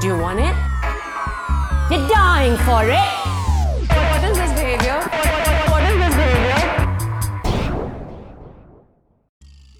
Do you want it? You're dying for it.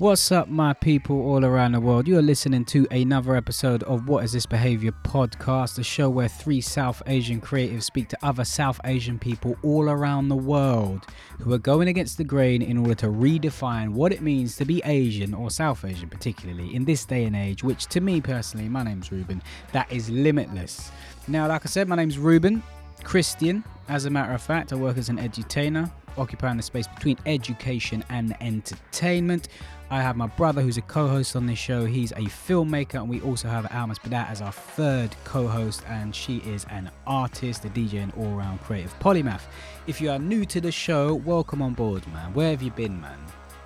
What's up, my people all around the world? You are listening to another episode of What is This Behavior podcast, a show where three South Asian creatives speak to other South Asian people all around the world who are going against the grain in order to redefine what it means to be Asian or South Asian, particularly in this day and age, which to me personally, my name's Reuben, that is limitless. Now, like I said, my name's Reuben, Christian. As a matter of fact, I work as an edutainer, occupying the space between education and entertainment. I have my brother who's a co-host on this show. He's a filmmaker, and we also have Almas Badat as our third co-host, and she is an artist, a DJ, and all-round creative polymath. If you are new to the show, welcome on board, man. Where have you been, man?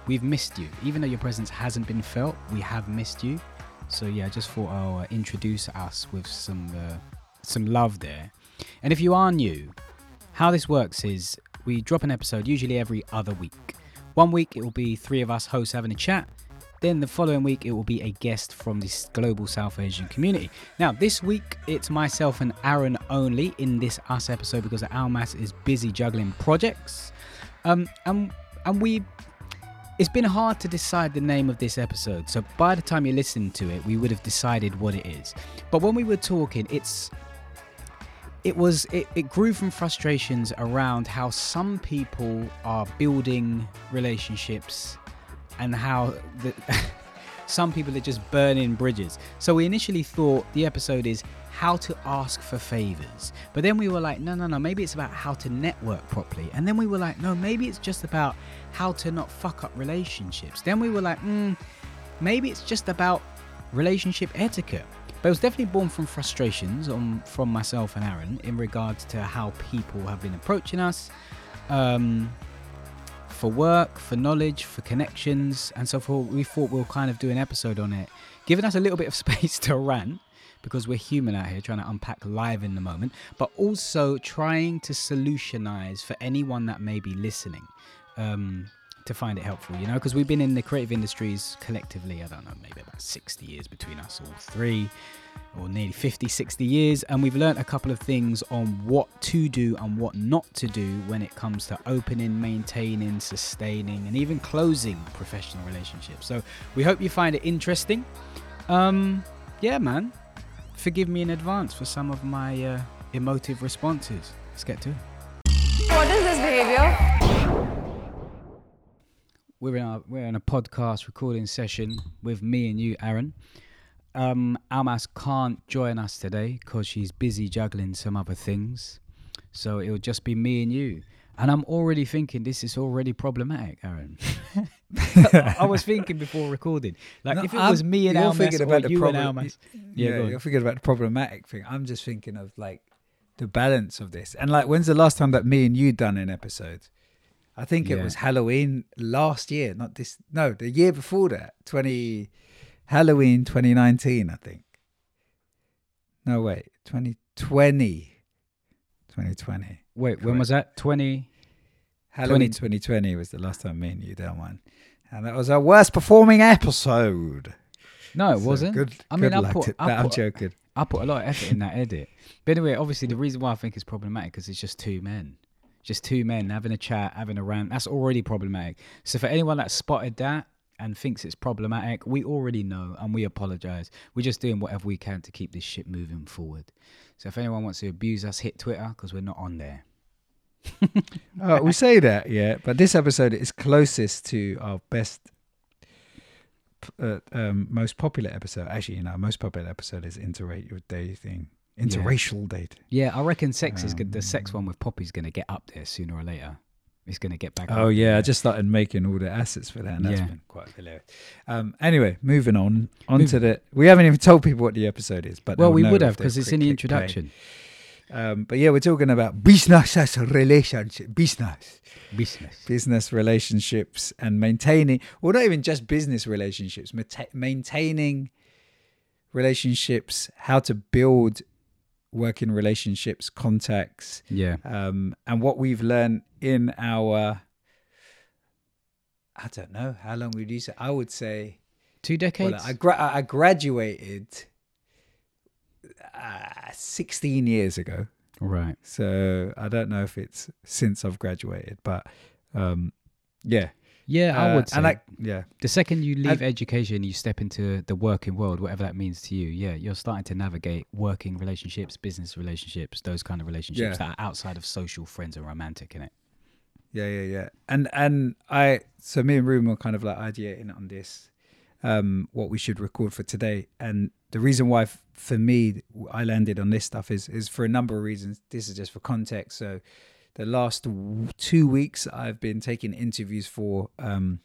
We've missed you. Even though your presence hasn't been felt, we have missed you. So yeah, I just thought I'll uh, introduce us with some uh, some love there. And if you are new, how this works is we drop an episode usually every other week. One week it will be three of us hosts having a chat. Then the following week it will be a guest from this global South Asian community. Now this week it's myself and Aaron only in this us episode because Almas is busy juggling projects. Um, and and we it's been hard to decide the name of this episode. So by the time you listen to it, we would have decided what it is. But when we were talking, it's it was it, it grew from frustrations around how some people are building relationships and how the, some people are just burning bridges. So we initially thought the episode is how to ask for favors. But then we were like no no no maybe it's about how to network properly. And then we were like no maybe it's just about how to not fuck up relationships. Then we were like mm, maybe it's just about relationship etiquette but it was definitely born from frustrations on, from myself and Aaron in regards to how people have been approaching us um, for work, for knowledge, for connections, and so forth. We thought we'll kind of do an episode on it, giving us a little bit of space to rant because we're human out here trying to unpack live in the moment, but also trying to solutionize for anyone that may be listening. Um, to find it helpful, you know, because we've been in the creative industries collectively, I don't know, maybe about 60 years between us all three, or nearly 50, 60 years, and we've learnt a couple of things on what to do and what not to do when it comes to opening, maintaining, sustaining, and even closing professional relationships. So we hope you find it interesting. Um, yeah, man, forgive me in advance for some of my uh, emotive responses. Let's get to it. What is this behavior? We're in a we're in a podcast recording session with me and you, Aaron. Um, Almas can't join us today because she's busy juggling some other things, so it'll just be me and you. And I'm already thinking this is already problematic, Aaron. I was thinking before recording, like No, if it I'm- was me and Almas thinking or about the you and Almas. Yeah, on. you're thinking about the problematic thing. I'm just thinking of like the balance of this. And like, when's the last time that me and you done an episode? I think Yeah. it was Halloween last year, not this. No, the year before that, twenty Halloween 2019, I think. No, wait, 2020. 2020. Wait, when was that? Twenty. Halloween 2020 was the last time me and you done one. And that was our worst performing episode. No, it So wasn't. Good, I mean, good I put, I I'm joking. I put a lot of effort in that edit. But anyway, obviously the reason why I think it's problematic because it's just two men. Just two men having a chat, having a rant. That's already problematic. So for anyone that spotted that and thinks it's problematic, we already know and we apologize. We're just doing whatever we can to keep this shit moving forward. So if anyone wants to abuse us, hit Twitter because we're not on there. Oh, we say that, yeah, but this episode is closest to our best, uh, um, most popular episode. Actually, you know, our most popular episode is interracial dating. Interracial dating. Yeah, I reckon sex is good. The sex Um, one with Poppy's going to get up there sooner or later. It's going to get back. Oh yeah, I just started making all the assets for that, and that's Yeah. been quite hilarious. Um, anyway, moving on onto Move- the. We haven't even told people what the episode is, but Well, we would have because it's click- in the introduction. Um, but yeah, we're talking about business as a relationship, business. Business. business relationships and maintaining well not even just business relationships maintaining relationships how to build working relationships contacts Yeah. um, and what we've learned in our i don't know how long would you say i would say Two decades. Well, I, gra- I graduated uh, 16 years ago. right. So I don't know if it's since I've graduated, but um, yeah. Yeah, I Uh, would say. And I, yeah. the second you leave and- education, you step into the working world, whatever that means to you. Yeah, you're starting to navigate working relationships, business relationships, those kind of relationships Yeah. that are outside of social, friends, and romantic. In it. Yeah, yeah, yeah. And and I so me and Room were kind of like ideating on this, um, what we should record for today. And the reason why f- for me I landed on this stuff is is for a number of reasons. This is just for context. So the last two weeks I've been taking interviews for um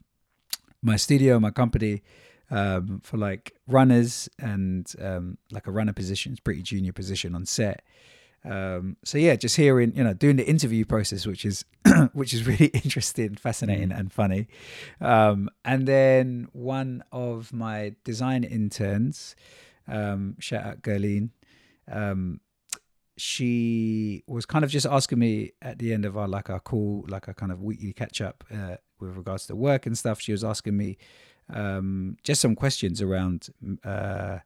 my studio, my company, um, for like runners and um, like a runner position, it's pretty junior position on set. Um, so yeah, just hearing, you know, doing the interview process, which is which is really interesting, fascinating, and funny. Um, and then one of my design interns, um, shout out Gerline, um, she was kind of just asking me at the end of our like our call, like a kind of weekly catch up uh, with regards to work and stuff. She was asking me um, just some questions around uh,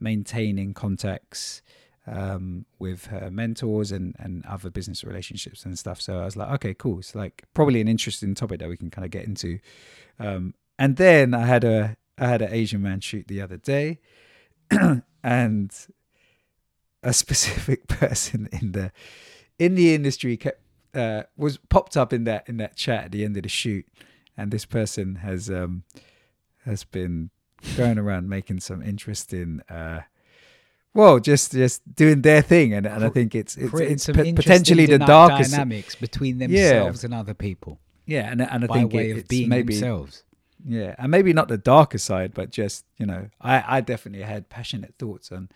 maintaining contacts um, with her mentors and, and other business relationships and stuff. So I was like, okay, cool. It's like probably an interesting topic that we can kind of get into. Um, and then I had a I had an Asian man shoot the other day, and a specific person in the in the industry kept uh, was popped up in that in that chat at the end of the shoot, and this person has um has been going around making some interesting uh well just just doing their thing. And, and I think it's it's, it's po- potentially the darkest dynamics between themselves and other people. Yeah and, and I by think way it- of being maybe themselves. yeah and maybe not the darker side but just you know I I definitely had passionate thoughts on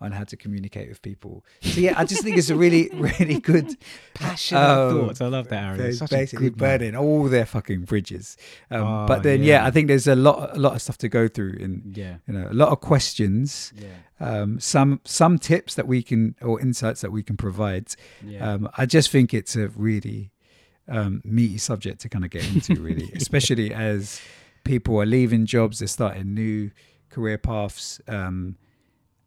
on how to communicate with people so yeah I just think it's a really really good Passionate Oh, thoughts. I love that, Aaron. They're such a basically good man. burning all their fucking bridges. Um, Oh, but then, yeah. yeah. I think there's a lot, a lot of stuff to go through, and Yeah. you know, a lot of questions. Yeah. Um, some some tips that we can or insights that we can provide. Yeah. Um, I just think it's a really um, meaty subject to kind of get into, really, especially as people are leaving jobs, they're starting new career paths, um,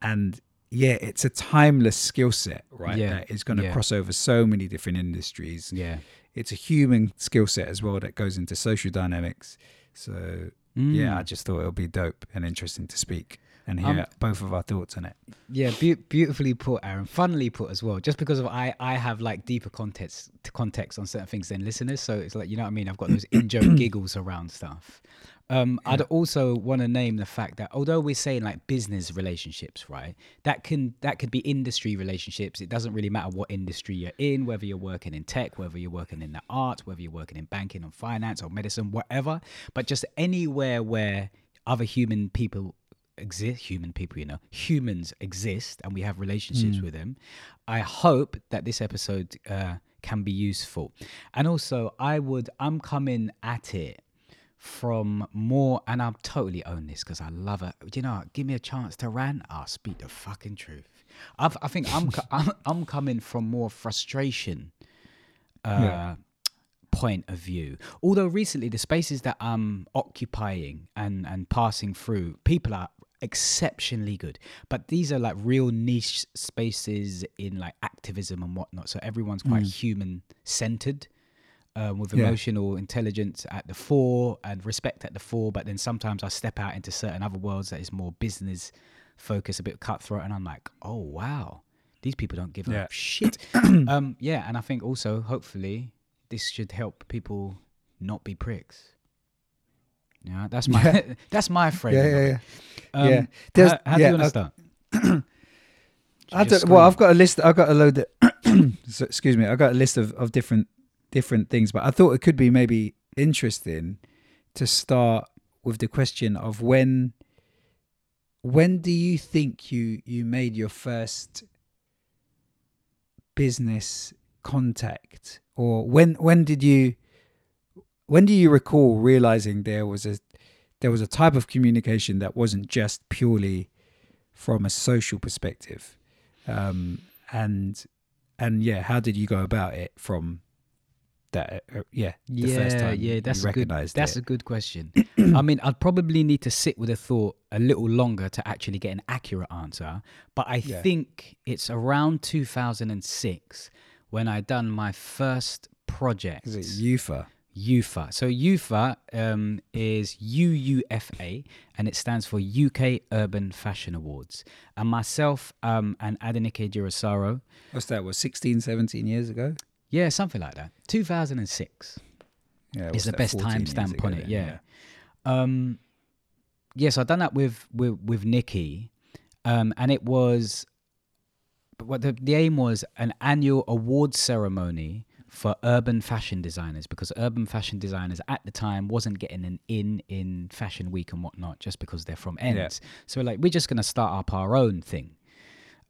and yeah, it's a timeless skill set, right? Yeah, That is going to yeah. cross over so many different industries yeah. it's a human skill set as well that goes into social dynamics. So yeah, Mm. I just thought it would be dope and interesting to speak and hear Um, both of our thoughts on it. Yeah, beau beautifully put, Aaron. Funnily put as well. Just because of I, I have like deeper context context on certain things than listeners. So it's like you know what I mean. I've got those in joke giggles around stuff. Um, I'd also want to name the fact that although we're saying like business relationships, right? That can that could be industry relationships. It doesn't really matter what industry you're in, whether you're working in tech, whether you're working in the arts, whether you're working in banking or finance or medicine, whatever. But just anywhere where other human people exist human people you know humans exist and we have relationships with them i hope that this episode uh, can be useful and also i would i'm coming at it from more and i'm totally own this because i love it you know give me a chance to rant i'll speak the fucking truth I've, i think i'm I'm, I'm coming from more frustration uh, Yeah. point of view. Although recently the spaces that I'm occupying and and passing through, people are exceptionally good. But these are like real niche spaces in like activism and whatnot. So everyone's quite human centered. Um, with Yeah. emotional intelligence at the fore and respect at the fore, but then sometimes I step out into certain other worlds that is more business focused, a bit cutthroat, and I'm like, oh wow, these people don't give Yeah. a shit. um, yeah, and I think also hopefully this should help people not be pricks. Yeah, that's my Yeah. that's my frame. Yeah, yeah, yeah. Um, Yeah. There's- how, how do you want to uh, start? I don't, well. I've got a list. I've got a load. Of, excuse me. I've got a list of, of different different things, but I thought it could be maybe interesting to start with the question of when when do you think you you made your first business contact? Or when when did you when do you recall realizing there was a there was a type of communication that wasn't just purely from a social perspective? Um and and yeah how did you go about it from that uh, yeah the yeah, first time yeah, that's a good. That's it? a good question. I mean, I'd probably need to sit with a thought a little longer to actually get an accurate answer. But I Yeah. think it's around 2006 when I done my first project. Is it UFA? UFA. So UFA um, is UUFA, and it stands for UK Urban Fashion Awards. And myself um, and Adenike Girasaro, What's that? Was 16, 17 years ago? Yeah, something like that. 2006 Yeah, is the best 14 years timestamp on it. then, Yeah. Um, yes, I done that with with with Nikki, um, and it was. But what the the aim was an annual award ceremony for urban fashion designers because urban fashion designers at the time wasn't getting an in in fashion week and whatnot just because they're from ends. So like we're just gonna start up our own thing,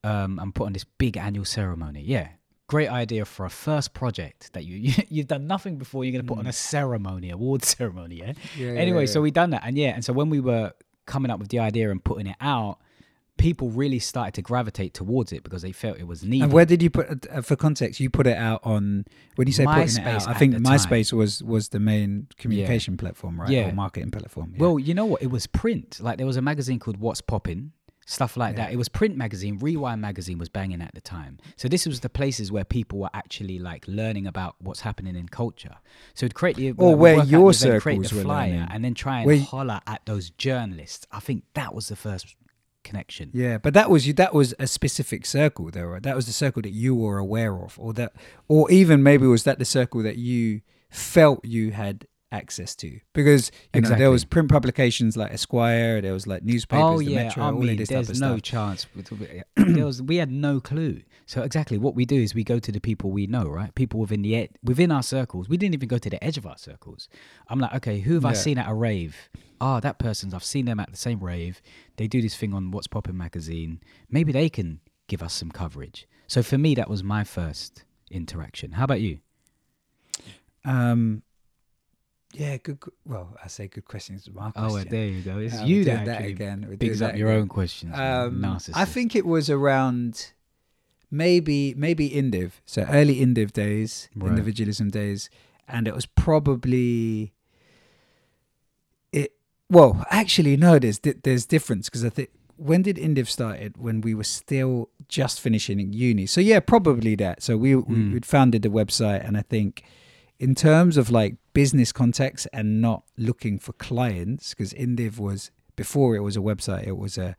um, and put on this big annual ceremony. Yeah. Great idea for a first project that you, you you've done nothing before. You're gonna put on a ceremony, award ceremony, yeah. Mm. Yeah, yeah, anyway, yeah, so yeah. we done that, and yeah, and so when we were coming up with the idea and putting it out, people really started to gravitate towards it because they felt it was needed. And where did you put? Uh, for context, you put it out on when you say putting it MySpace out. I think the time. MySpace was was the main communication platform, right? Yeah. Or marketing platform. yeah. Well, you know what? It was print. Like there was a magazine called What's Poppin', stuff like that. It was print magazine. Rewind magazine was banging at the time. So this was the places where people were actually like learning about what's happening in culture. So it'd create the Or like, where your the event, create the circles were flyer, learning. and then try and Where holler at those journalists. I think that was the first connection. Yeah, but that was you. That was a specific circle, though. Right? That was the circle that you were aware of, or that, or even maybe was that the circle that you felt you had access to? Because you know there was print publications like Esquire, there was like newspapers, Oh the yeah, Metro, I all of mean, this type there's of no stuff. chance. there was, we had no clue. So exactly what we do is we go to the people we know, right? People within the ed- within our circles. We didn't even go to the edge of our circles. I'm like, okay, who have I seen at a rave? Ah, that person's. I've seen them at the same rave. They do this thing on What's Poppin' magazine. Maybe they can give us some coverage. So for me, that was my first interaction. How about you? Um, yeah, good. Well, I say good questions. My Oh, question. there you go. It's we're you that that again. Bigs up your again. own questions. Um, Narcissist. I think it was around maybe maybe Indiv, so early Indiv days, Right. individualism days, and it was probably it. Well, actually, no. There's there's difference because I think when did Indiv started? When we were still just finishing uni. So yeah, probably that. So we, we Mm. we'd founded the website, and I think in terms of like business context and not looking for clients, because Indiv was before it was a website, it was a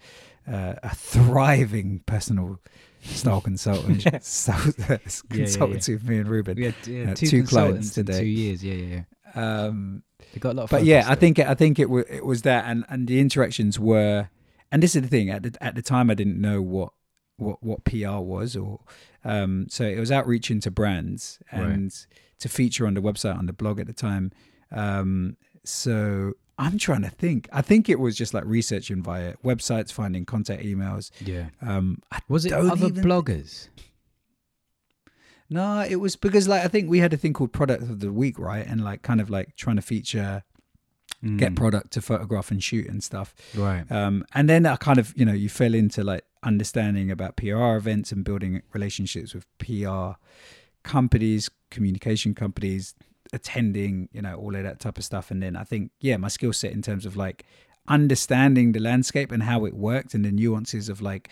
uh, a thriving personal style consultant so, yeah. consultancy with me and Reuben. we had yeah, uh, two, two clients today. two years. Yeah, yeah, yeah. Um, They got a lot of. but yeah, focus I though. think I think it was it was that, and and the interactions were, and this is the thing at the at the time I didn't know what what what PR was, or um, so it was outreaching to brands Right. To feature on the website on the blog at the time. Um, so I'm trying to think. I think it was just like researching via websites, finding contact emails. Yeah. Um, Was it other even- bloggers? No, it was because like I think we had a thing called product of the week, right? And like kind of like trying to feature, get Mm, product to photograph and shoot and stuff. right. Um, and then I kind of, you know, you fell into like understanding about PR events and building relationships with PR companies, communication companies, attending, you know, all of that type of stuff. And then I think, yeah, my skill set in terms of like understanding the landscape and how it worked and the nuances of like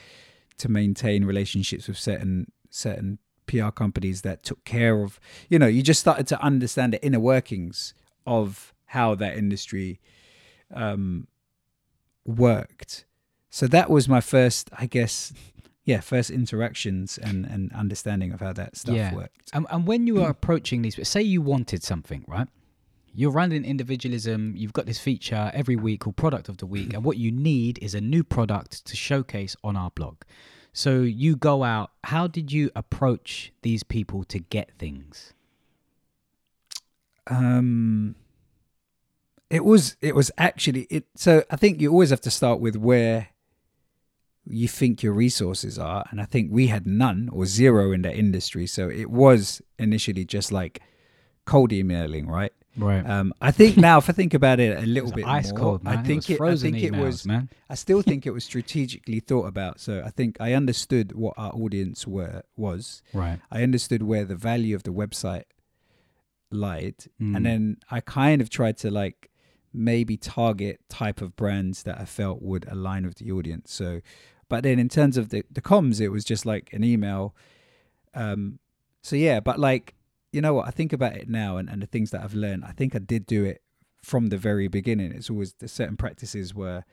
to maintain relationships with certain certain PR companies that took care of, you know, you just started to understand the inner workings of how that industry um, worked. So that was my first, I guess, yeah, first interactions and, and understanding of how that stuff Yeah. worked. And, and when you are approaching these, say you wanted something, right? You're running individualism. You've got this feature every week called Product of the Week, and what you need is a new product to showcase on our blog. So you go out. How did you approach these people to get things? Um, it was it was actually it. So I think you always have to start with where you think your resources are, and I think we had none or zero in that industry. So it was initially just like cold emailing, right? Right. Um, I think now, if I think about it a little bit ice more, cold, man. I think it was it, I think it was man. I still think it was strategically thought about. So I think I understood what our audience were was. Right. I understood where the value of the website lied, Mm. and then I kind of tried to like maybe target type of brands that I felt would align with the audience. So, but then in terms of the the comms, it was just like an email. Um, so yeah, but like you know what, I think about it now, and and the things that I've learned, I think I did do it from the very beginning. It's always the certain practices where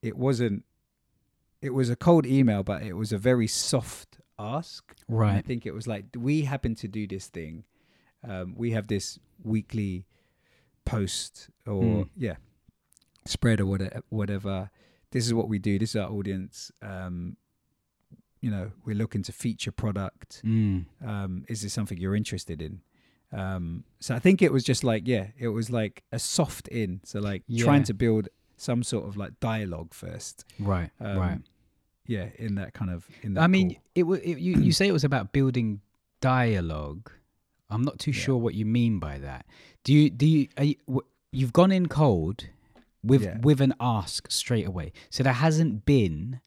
it wasn't. It was a cold email, but it was a very soft ask. And I think it was like we happen to do this thing. Um, we have this weekly post or Mm. yeah spread or whatever. Whatever. This is what we do. This is our audience. Um, you know, we're looking to feature product. Mm. Um, is this something you're interested in? Um, so I think it was just like yeah, it was like a soft in. So like trying to build some sort of like dialogue first. Right. Um, right. Yeah, in that kind of in that. I mean, call. it, wa- it you you say it was about building dialogue. I'm not too Yeah. sure what you mean by that. Do you do you, are you w- you've gone in cold with Yeah. with an ask straight away. So there hasn't been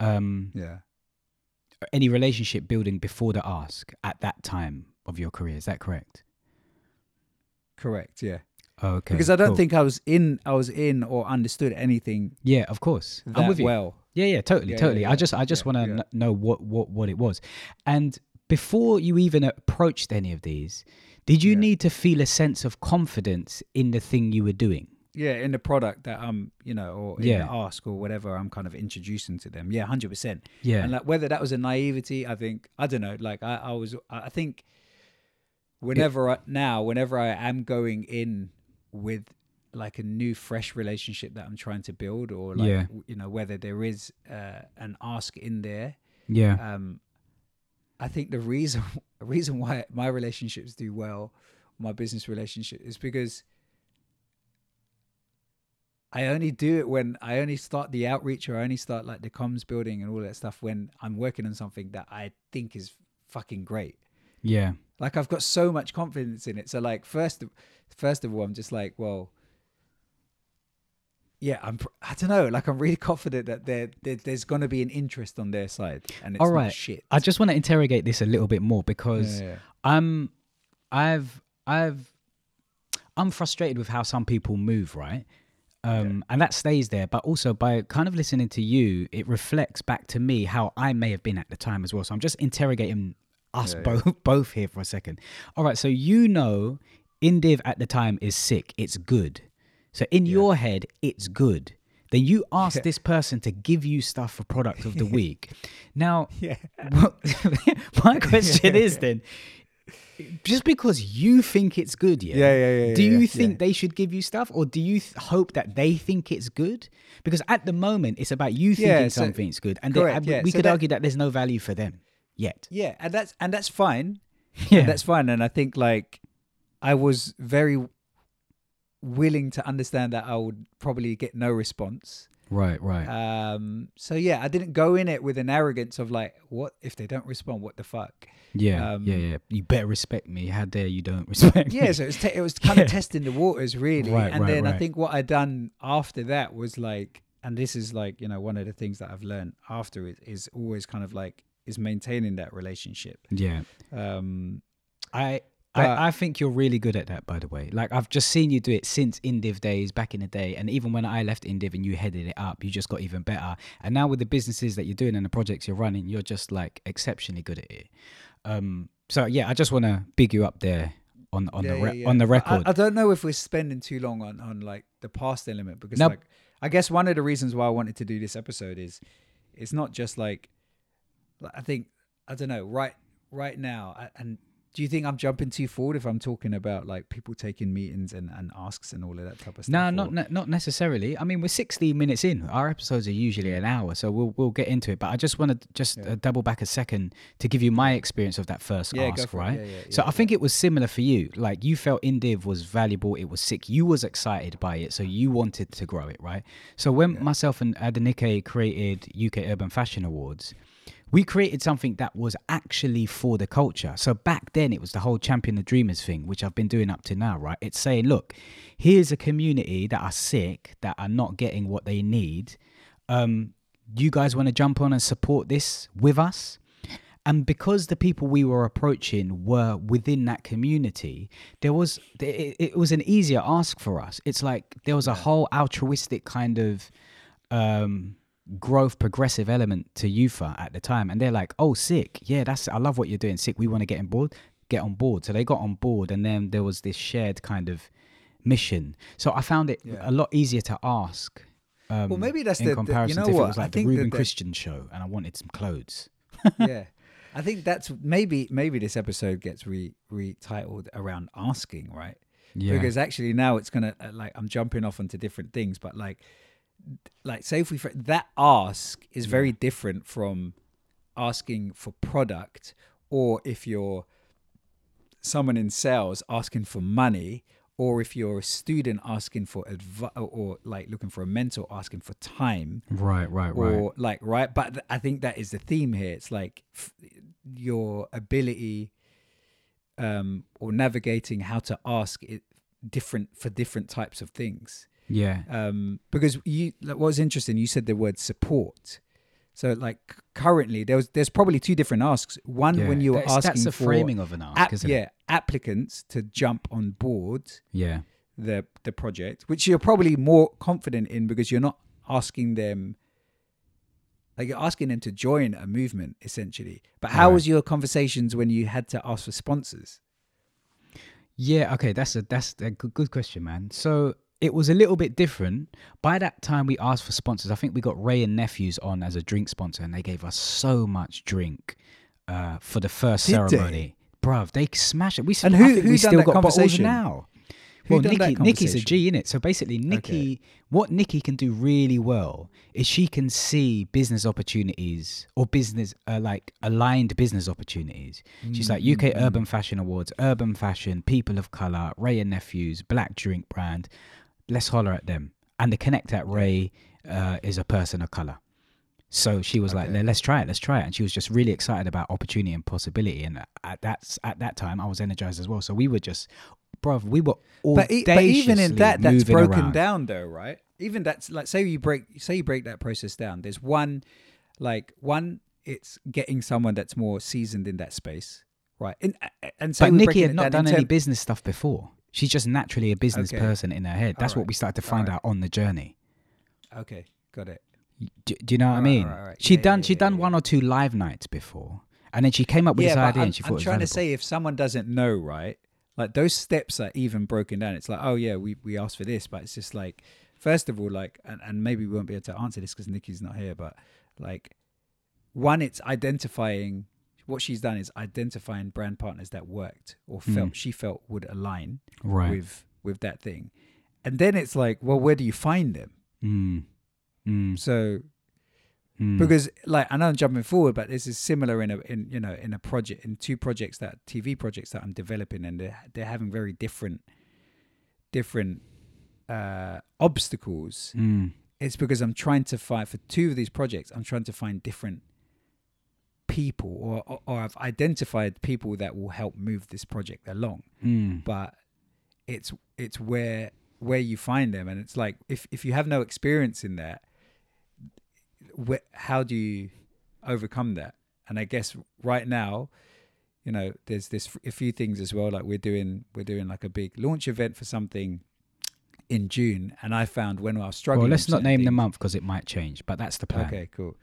um yeah. any relationship building before the ask at that time of your career. Is that correct? Correct. Yeah. Okay. because I don't cool. think I was in, I was in or understood anything Yeah, of course. I'm with you. well. Yeah, yeah, totally, Yeah, yeah, totally. I just, I just yeah, want to yeah. know what, what, what it was. And before you even approached any of these, did you Yeah. need to feel a sense of confidence in the thing you were doing? Yeah, in the product that I'm, you know, or in Yeah. the ask or whatever I'm kind of introducing to them. Yeah, hundred percent. Yeah, And like whether that was a naivety, I think I don't know. Like I, I was, I I think whenever I, now, whenever I am going in with like a new, fresh relationship that I'm trying to build, or like Yeah. you know whether there is uh, an ask in there, yeah, um, I think the reason reason why my relationships do well, my business relationship, is because I only do it when I only start the outreach or I only start like the comms building and all that stuff when I'm working on something that I think is fucking great. yeah, Like I've got so much confidence in it. So like first, first of all, I'm just like, well, yeah, I'm. I don't know. Like I'm really confident that there, there there's gonna be an interest on their side, and it's All not shit. I just want to interrogate this a little bit more because Yeah, yeah. I'm, I've, I've, I'm frustrated with how some people move, right? Um, And that stays there. But also by kind of listening to you, it reflects back to me how I may have been at the time as well. So I'm just interrogating us Yeah, yeah. both both here for a second. All right. So you know, Indiv at the time is sick. It's good. So in your head, it's good. Then you ask Yeah. this person to give you stuff for product of the week. Now, Yeah. my question is then, just because you think it's good, yeah, Yeah, yeah, yeah, do you yeah, think yeah. they should give you stuff, or do you th- hope that they think it's good? Because at the moment, it's about you thinking so- something's good, and correct, yeah, we so could that- argue that there's no value for them yet. Yeah, and that's and that's fine. Yeah, And that's fine. And I think like I was very willing to understand that I would probably get no response. Right, right. Um so yeah, I didn't go in it with an arrogance of like, what if they don't respond? What the fuck? yeah, um, yeah, yeah. You better respect me. How dare you don't respect Yeah, me? so it was te- it was kind of testing the waters really. Right, and right, then I think what I done after that was like and this is like, you know, one of the things that I've learned after it is always kind of like is maintaining that relationship. yeah. Um I, But- I I think you're really good at that, by the way. Like I've just seen you do it since Indiv days back in the day, and even when I left Indiv and you headed it up, you just got even better. And now with the businesses that you're doing and the projects you're running, you're just like exceptionally good at it. Um, so yeah, I just want to big you up there on on the re- yeah, yeah. on the record. I, I don't know if we're spending too long on on like the past element because No. like I guess one of the reasons why I wanted to do this episode is it's not just like I think I don't know right right now and do you think I'm jumping too forward if I'm talking about like people taking meetings and, and asks and all of that type of stuff? no, not not necessarily. I mean, we're 16 minutes in. Our episodes are usually an hour, so we'll we'll get into it. But I just want to just Yeah. uh, double back a second to give you my experience of that first Yeah, ask, right? Yeah, so I think it was similar for you. Like you felt Indiv was valuable, it was sick. You was excited by it, so you wanted to grow it, right? So when myself and Adenike created UK Urban Fashion Awards, we created something that was actually for the culture. So back then it was the whole champion the dreamers thing, which I've been doing up to now, right? It's saying, look, here's a community that are sick, that are not getting what they need. Um, you guys want to jump on and support this with us? and because the people we were approaching were within that community there was it, it was an easier ask for us it's like there was a whole altruistic kind of um growth progressive element to UFA at the time and they're like oh sick yeah that's i love what you're doing sick we want to get on board get on board so they got on board and then there was this shared kind of mission so i found it Yeah. a lot easier to ask um, Well, maybe that's in the- the- you comparison know to if it what? was I like the think that Reuben the- Christian show and I wanted some clothes. yeah. I think that's maybe maybe this episode gets re retitled around asking, right? Yeah. Because actually now it's gonna uh, like I'm jumping off onto different things, but like like say if we that ask is very different from asking for product or if you're someone in sales asking for money or if you're a student asking for advice or like looking for a mentor asking for time right, right, or right. like right? But th- i think that is the theme here. It's like f- your ability um or navigating how to ask it different for different types of things Yeah. um because you like, what was interesting you said the word support so like currently there was there's probably two different asks one yeah. when you were asking that's the for framing of an ask, isn't yeah it? applicants to jump on board Yeah. the the project, which you're probably more confident in because you're not asking them like you're asking them to join a movement essentially. But how Right. was your conversations when you had to ask for sponsors? Yeah, okay, that's a that's a good, good question, man. So it was a little bit different. By that time, we asked for sponsors. I think we got Wray and Nephews on as a drink sponsor, and they gave us so much drink uh, for the first Did they? ceremony. Bruv, they smashed it. We And who- who we done still got bottles now. Who well, Nikki, Nikki's a G in it. So basically, Nikki, what Nikki can do really well is she can see business opportunities or business uh, like aligned business opportunities. She's like UK Urban Fashion Awards, Urban Fashion, People of Color, Wray and Nephews, Black Drink Brand. Let's holler at them. And the connect at Wray uh, is a person of color. So she was like, "Let's try it, let's try it," and she was just really excited about opportunity and possibility. And at that at that time, I was energized as well. So we were just, bruv, we were But, e- but even in that, that's broken around. down though, right? Even that's like say you break say you break that process down. There's one like one it's getting someone that's more seasoned in that space, right? And and so But Nikki had not done in any business stuff before. She's just naturally a business Okay. person in her head. That's what we started to find Alright. out on the journey. Okay, got it. Do, do you know what I mean? alright. She'd Yeah, done yeah, she'd yeah, done one or two live nights before, and then she came up with this idea I'm, and she thought I'm it was trying to say if someone doesn't know, right? Like those steps are even broken down. It's like, oh yeah, we we asked for this, but it's just like, first of all, like, and, and maybe we won't be able to answer this because Nikki's not here, but like, one, it's identifying what she's done is identifying brand partners that worked or felt Mm. she felt would align right. with with that thing, and then it's like, well, where do you find them? Mm. Mm. So Mm. because like I know I'm jumping forward, but this is similar in a in you know in a project in two projects that TV projects that I'm developing, and they're they're having very different different uh, obstacles. Mm. It's because I'm trying to find for two of these projects, I'm trying to find different people, or or, or I've identified people that will help move this project along. Mm. But it's it's where where you find them, and it's like if if you have no experience in that wh- how do you overcome that? And I guess right now, you know, there's this a few things as well. Like we're doing we're doing like a big launch event for something in June, and I found when I was struggling. Well, let's not name the month because it might change, but that's the plan. Okay, cool.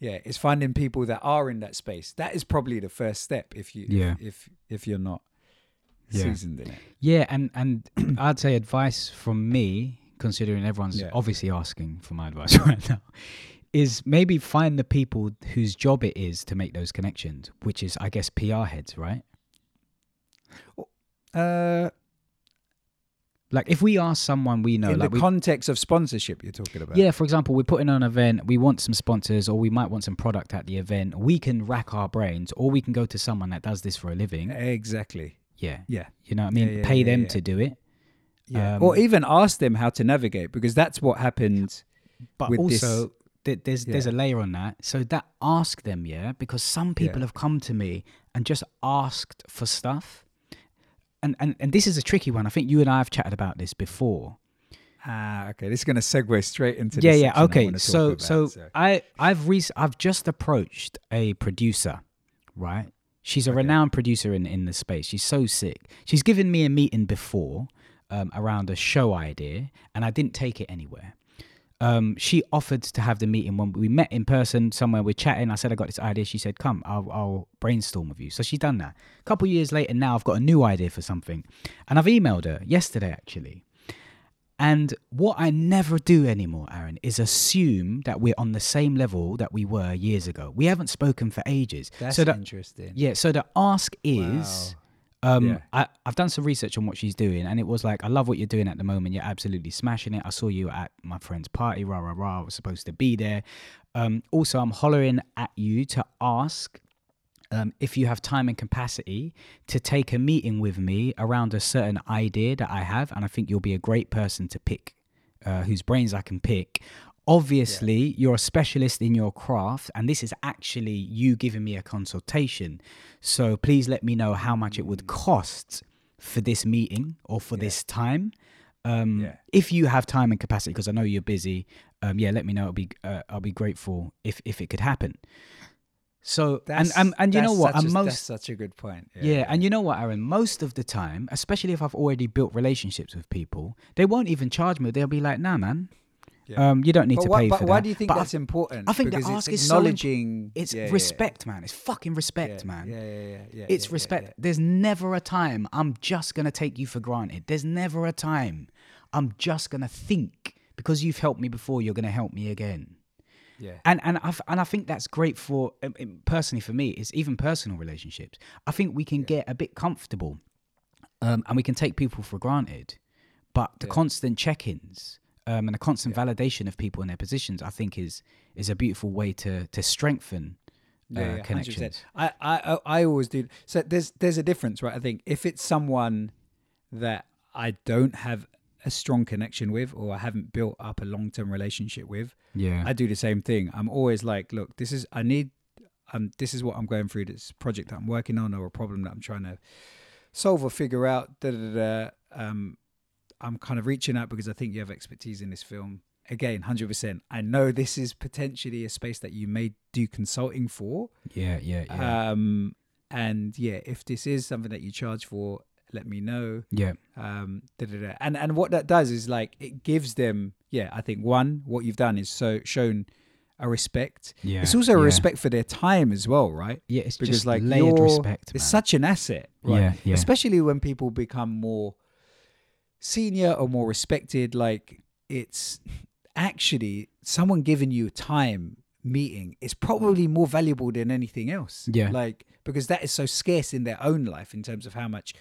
Yeah, it's finding people that are in that space. That is probably the first step if you Yeah. if if, if you're not Yeah. seasoned in it. Yeah, and and I'd say advice from me, considering everyone's Yeah. obviously asking for my advice right now, is maybe find the people whose job it is to make those connections, which is I guess PR heads, right? Uh, Like if we ask someone we know, in like the we, context of sponsorship, you're talking about. yeah, for example, we're putting on an event, we want some sponsors, or we might want some product at the event. We can rack our brains, or we can go to someone that does this for a living. exactly. Yeah, Yeah. you know what I mean. Yeah, yeah, Pay yeah, them to do it. Yeah. Um, or even ask them how to navigate because that's what happened. But with this- also, th- there's there's a layer on that. So that ask them, yeah, because some people have come to me and just asked for stuff, and and and this is a tricky one. I think you and I have chatted about this before. Ah, okay. This is going to segue straight into yeah, yeah, okay. So about, so I I've re- I've just approached a producer, right? She's a renowned producer in, in the space. She's so sick. She's given me a meeting before um, around a show idea, and I didn't take it anywhere. Um, she offered to have the meeting when we met in person somewhere. We're chatting. I said I got this idea. She said, "Come, I'll, I'll brainstorm with you." So she's done that. A couple years later, now I've got a new idea for something, and I've emailed her yesterday actually. And what I never do anymore, Aaron, is assume that we're on the same level that we were years ago. We haven't spoken for ages. That's so that, interesting. yeah, so the ask is um Yeah. I, I've done some research on what she's doing and it was like, I love what you're doing at the moment. You're absolutely smashing it. I saw you at my friend's party, rah rah rah. I was supposed to be there. Um also I'm hollering at you to ask um, if you have time and capacity to take a meeting with me around a certain idea that I have, and I think you'll be a great person to pick, uh, whose brains I can pick. Obviously, you're a specialist in your craft, and this is actually you giving me a consultation. So please let me know how much it would cost for this meeting or for this time. Um, Yeah. If you have time and capacity, because I know you're busy, um, yeah, let me know. I'll be uh, I'll be grateful if if it could happen. So and and, and you know what? And a, most that's such a good point. yeah, and you know what, Aaron? Most of the time, especially if I've already built relationships with people, they won't even charge me. They'll be like, "Nah, man, Yeah. um, you don't need but to why, pay but for why that." Why do you think But I- that's important? I think the ask it's is so acknowledging. It's yeah, yeah, respect, man. It's fucking respect, yeah, man. Yeah, yeah, yeah. yeah It's yeah, yeah, respect. yeah. There's never a time I'm just gonna take you for granted. There's never a time I'm just gonna think because you've helped me before, you're gonna help me again. Yeah. And and I and I think that's great for um, um, personally for me. It's even personal relationships. I think we can get a bit comfortable, um, and we can take people for granted, but the constant check-ins um, and a constant validation of people in their positions, I think, is is a beautiful way to to strengthen uh, yeah, yeah, 100%. connections. I, I I I always do. So there's there's a difference, right? I think if it's someone that I don't have a strong connection with, or I haven't built up a long term relationship with, Yeah, I do the same thing. I'm always like, look, this is I need. Um, this is what I'm going through. This project that I'm working on, or a problem that I'm trying to solve or figure out. Da, da, da. Um, I'm kind of reaching out because I think you have expertise in this film. Again, hundred percent. I know this is potentially a space that you may do consulting for. yeah, yeah, yeah, Um, and yeah, if this is something that you charge for, let me know. yeah, Um, da, da, da. And and what that does is like it gives them, yeah, I think one, what you've done is so shown a respect. yeah. It's also a yeah. respect for their time as well, right? Yeah, it's Because just like layered respect. It's such an asset, right? Yeah, yeah. Especially when people become more senior or more respected. Like it's actually someone giving you time meeting is probably more valuable than anything else. Yeah. Like because that is so scarce in their own life in terms of how much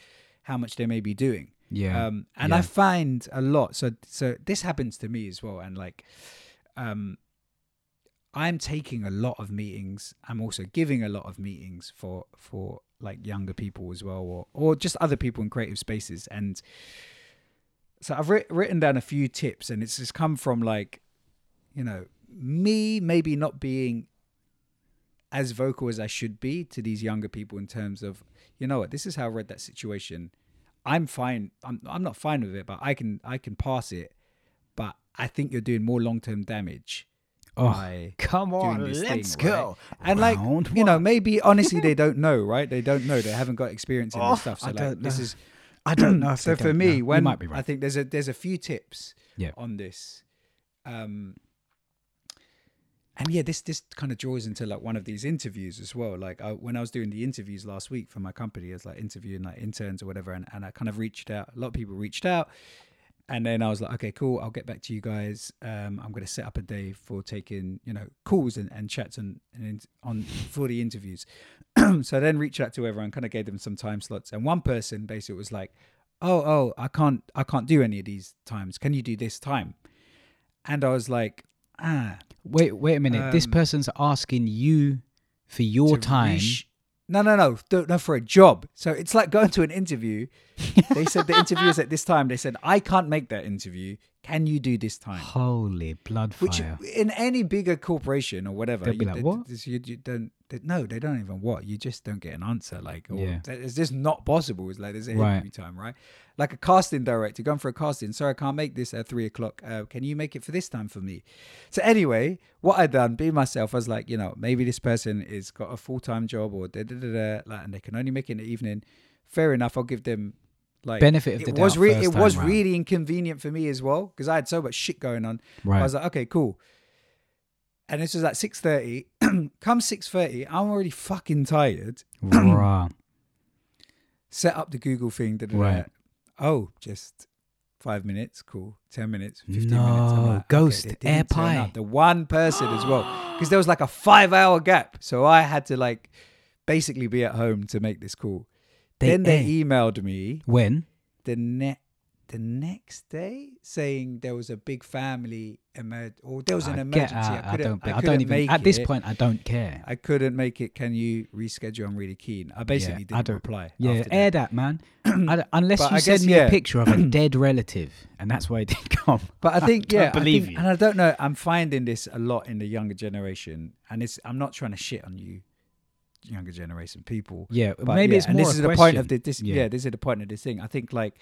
how much they may be doing. yeah, Um, and yeah. I find a lot. So so this happens to me as well. And like, um, I'm taking a lot of meetings. I'm also giving a lot of meetings for for like younger people as well, or or just other people in creative spaces. And so I've writ- written down a few tips, and it's just come from like, you know, me maybe not being as vocal as I should be to these younger people in terms of, you know what, this is how I read that situation. I'm fine. I'm I'm not fine with it, but I can I can pass it. But I think you're doing more long term damage Oh, come on, let's thing, right? go. And like Round you know, maybe honestly they don't know, right? They don't know. They haven't got experience in Oh, this stuff. So I like this is I don't know. If so for me, know. You when might be right. I think there's a there's a few tips Yeah. on this. Um and yeah, this this kind of draws into like one of these interviews as well. Like I, when I was doing the interviews last week for my company, I was like interviewing like interns or whatever, and, and I kind of reached out. A lot of people reached out, and then I was like, okay, cool. I'll get back to you guys. Um, I'm going to set up a day for taking you know calls and, and chats and, and on for the interviews. so I then reached out to everyone, kind of gave them some time slots, and one person basically was like, oh oh, I can't I can't do any of these times. Can you do this time? And I was like, ah, Wait, wait a minute. this Um, person's asking you for your time. resh- no, no, no, no, no, for a job. So it's like going to an interview. They said the interview is at this time. They said I can't make that interview. Can you do this time? Holy blood Which in any bigger corporation or whatever, They'll be you, like, "What?" You, you don't. They, no, they don't even what. You just don't get an answer. Like, or, Yeah. it's just not possible. It's like there's an Right. time, right? Like a casting director going for a casting. Sorry, I can't make this at three o'clock. Uh, can you make it for this time for me? So anyway, what I'd done, being myself, I was like, you know, maybe this person is got a full time job or da da da da, like, and they can only make it in the evening. Fair enough. I'll give them like Benefit of the it doubt was re- it was round. really inconvenient for me as well because I had so much shit going on. Right. I was like, okay, cool. And this was at six thirty. Come six thirty, I'm already fucking tired. Set up the Google thing. Da, da. Right. Oh, just five minutes. Cool. Ten minutes. Fifteen No, minutes. Like, ghost, they air pie. The one person as well, because there was like a five-hour gap. So I had to like basically be at home to make this call. They then they emailed me When? the ne- the next day saying there was a big family emer- or there was an I emergency. Get out. I I, couldn't, don't. I, I, don't even. At this it. point, I don't care. I couldn't make it. Can you reschedule? I'm really keen. I basically I didn't don't- reply. Yeah, air that. that, man. I unless But you I send guess, me a picture of a dead relative, and that's why it didn't come. But I think yeah, I believe think- you. and I don't know. I'm finding this a lot in the younger generation, and it's. I'm not trying to shit on you, younger generation people. Yeah, But maybe yeah, it's and more. this is the point of the, this. Yeah. Yeah. this is the point of this thing. I think like,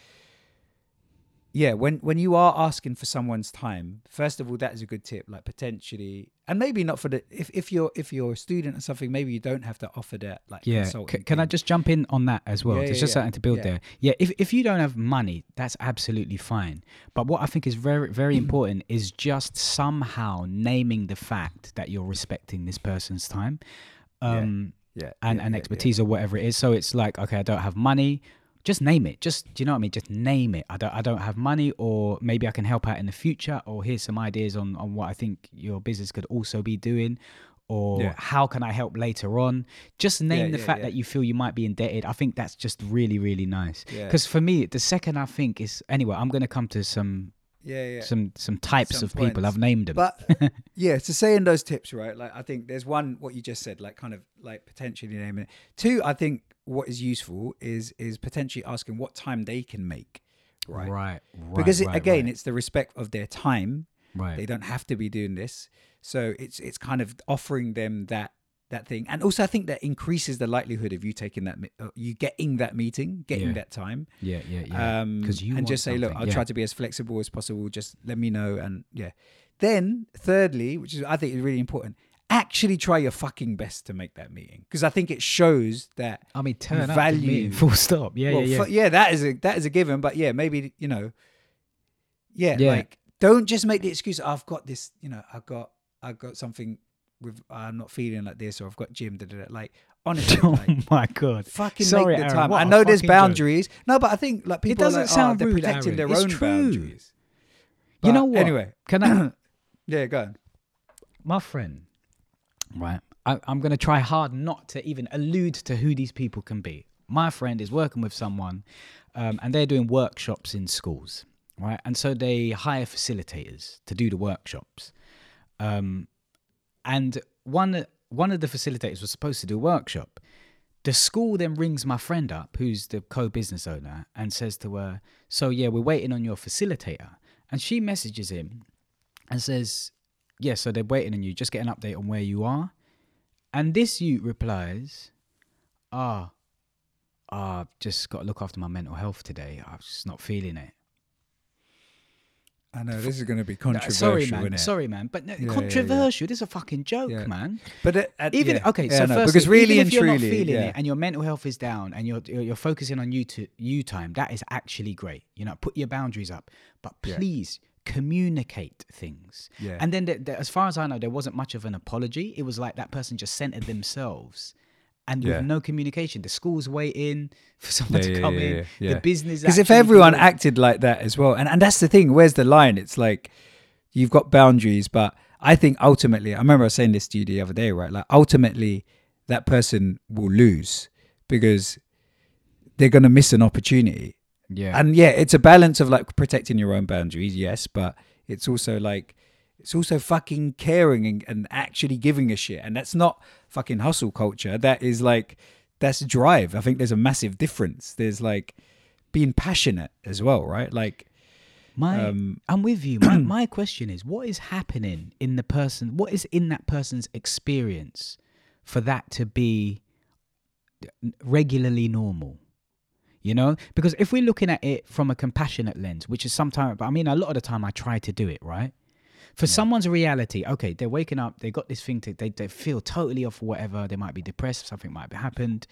yeah, when when you are asking for someone's time, first of all, that is a good tip. Like potentially, and maybe not for the if if you're if you're a student or something, maybe you don't have to offer that like Yeah, C- can I just jump in on that as well? Yeah, There's yeah, just something to build there. Yeah, if if you don't have money, that's absolutely fine. But what I think is very very important is just somehow naming the fact that you're respecting this person's time. Um, yeah and, yeah, and yeah, expertise or whatever it is. So it's like, okay, I don't have money. Just name it. Just do you know what I mean? Just name it. I don't I don't have money or maybe I can help out in the future or here's some ideas on, on what I think your business could also be doing or Yeah. how can I help later on? Just name the yeah, fact yeah. that you feel you might be indebted. I think that's just really, really nice. Yeah. Because for me, the second I think is anyway, I'm gonna come to some yeah yeah. some some types Some of people. I've named them. But yeah, to say in those tips, right? Like I think there's one what you just said, like kind of like potentially naming it. Two, I think what is useful is is potentially asking what time they can make, right? right, right. Because it, right, again, right, it's the respect of their time. right. They don't have to be doing this, so it's it's kind of offering them that that thing, and also I think that increases the likelihood of you taking that, uh, you getting that meeting, getting Yeah. that time. yeah, yeah, yeah. Um, 'Cause you and just say, look, I'll yeah. try to be as flexible as possible. Just let me know, and yeah. Then, thirdly, which is I think is really important, actually try your fucking best to make that meeting because I think it shows that. I mean, turn value- full stop. Yeah, well, yeah, yeah. fu- yeah, that is a that is a given, but yeah, maybe you know, yeah, Yeah. like don't just make the excuse. I've got this, you know, I've got I've got something with I'm not feeling like this, or I've got gym. Da, da, da. Like honestly, oh like, my god! fucking Sorry, make the Aaron, time. I know there's fucking joke. boundaries. No, but I think like people it doesn't are like, sound oh, they're rude, protecting Aaron. their It's own true. boundaries. you know what? Anyway, Can I, yeah, go on. my friend? Right, I, I'm gonna try hard not to even allude to who these people can be. My friend is working with someone, um, and they're doing workshops in schools, right? And so they hire facilitators to do the workshops. Um, and one one of the facilitators was supposed to do a workshop. The school then rings my friend up, who's the co-business owner, and says to her, "So yeah, we're waiting on your facilitator." And she messages him and says, "Yeah, so they're waiting on you. Just get an update on where you are." And this youth replies, "Ah, ah, I've just got to look after my mental health today. I'm just not feeling it." I know this is going to be Uh, controversial. sorry, man. Sorry, man. But no, yeah, yeah. controversial. This is a fucking joke, Yeah. man. But at, Even yeah. okay, so I know, firstly, because really even and if you're truly, not feeling yeah. it and your mental health is down and you're you're focusing on you to you time, that is actually great. You know, put your boundaries up, but Yeah. please communicate things. Yeah. And then, the, the, as far as I know, there wasn't much of an apology. It was like that person just centered themselves. And Yeah. with no communication, the school's waiting for someone Yeah, to come yeah, in. yeah, yeah. The business Because if everyone acted like that as well, and, and that's the thing, where's the line? It's like you've got boundaries, but I think ultimately, I remember I was saying this to you the other day, right? Like ultimately, that person will lose because they're going to miss an opportunity. yeah, And yeah, it's a balance of like protecting your own boundaries, yes, but it's also like it's also fucking caring and, and actually giving a shit. And that's not fucking hustle culture. That is like that's drive. I think there's a massive difference. There's like being passionate as well, right? Like My, Um, I'm with you. My, my question is, what is happening in the person? What is in that person's experience for that to be regularly normal? You know, because if we're looking at it from a compassionate lens, which is sometimes, I mean, a lot of the time I try to do it, right? For someone's reality, okay, they're waking up, they got this thing to, they, they feel totally off, whatever. They might be depressed, something might have happened,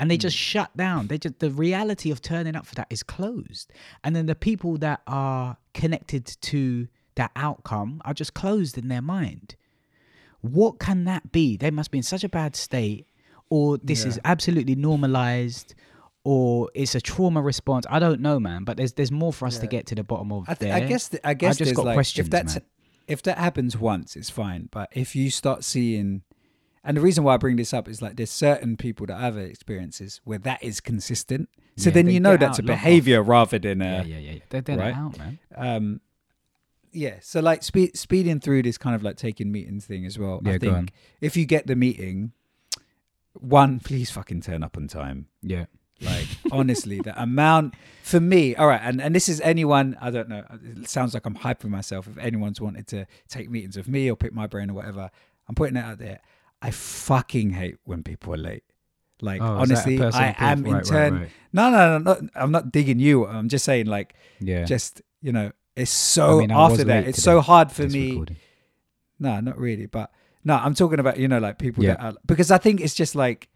and they just mm. shut down. They just the reality of turning up for that is closed, and then the people that are connected to that outcome are just closed in their mind. What can that be? They must be in such a bad state, or this is absolutely normalized, or it's a trauma response. I don't know, man. But there's there's more for us to get to the bottom of I, th- there. I guess I guess just there's got like questions, if that's man. If that happens once, it's fine. But if you start seeing, and the reason why I bring this up is like there's certain people that have experiences where that is consistent. So Yeah, then you know that's out, a lock off. behavior rather than a yeah, yeah. They're, they're right? out, man. um yeah so like speed, speeding through this kind of like taking meetings thing as well Yeah, i think if you get the meeting one please fucking turn up on time Yeah. Like honestly the amount for me all right and, and this is anyone i don't know it sounds like i'm hyping myself if anyone's wanted to take meetings with me or pick my brain or whatever i'm putting it out there i fucking hate when people are late like Oh, is that a honestly i am in Right, right, turn right. no no no not, i'm not digging you i'm just saying like Yeah. just you know it's so I mean, after that it's so hard for me recording. no not really but no i'm talking about you know like people Yeah. that are because i think it's just like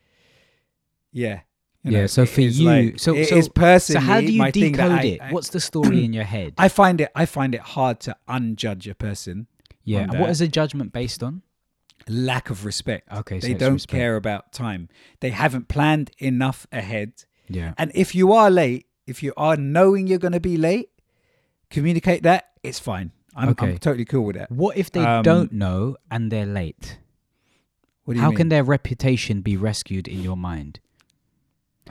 yeah you yeah. know, So for you, like- so so personally so how do you my thing that decode I- it? I- What's the story in your head? I find it I find it hard to unjudge a person yeah. and What is a judgment based on? lack of respect Okay, so they it's don't respect. care about time they haven't planned enough ahead Yeah. and if you are late if you are knowing you're going to be late communicate that it's fine I'm, Okay. I'm totally cool with that What if they Um, don't know and they're late? what do you How mean? can their reputation be rescued in your mind?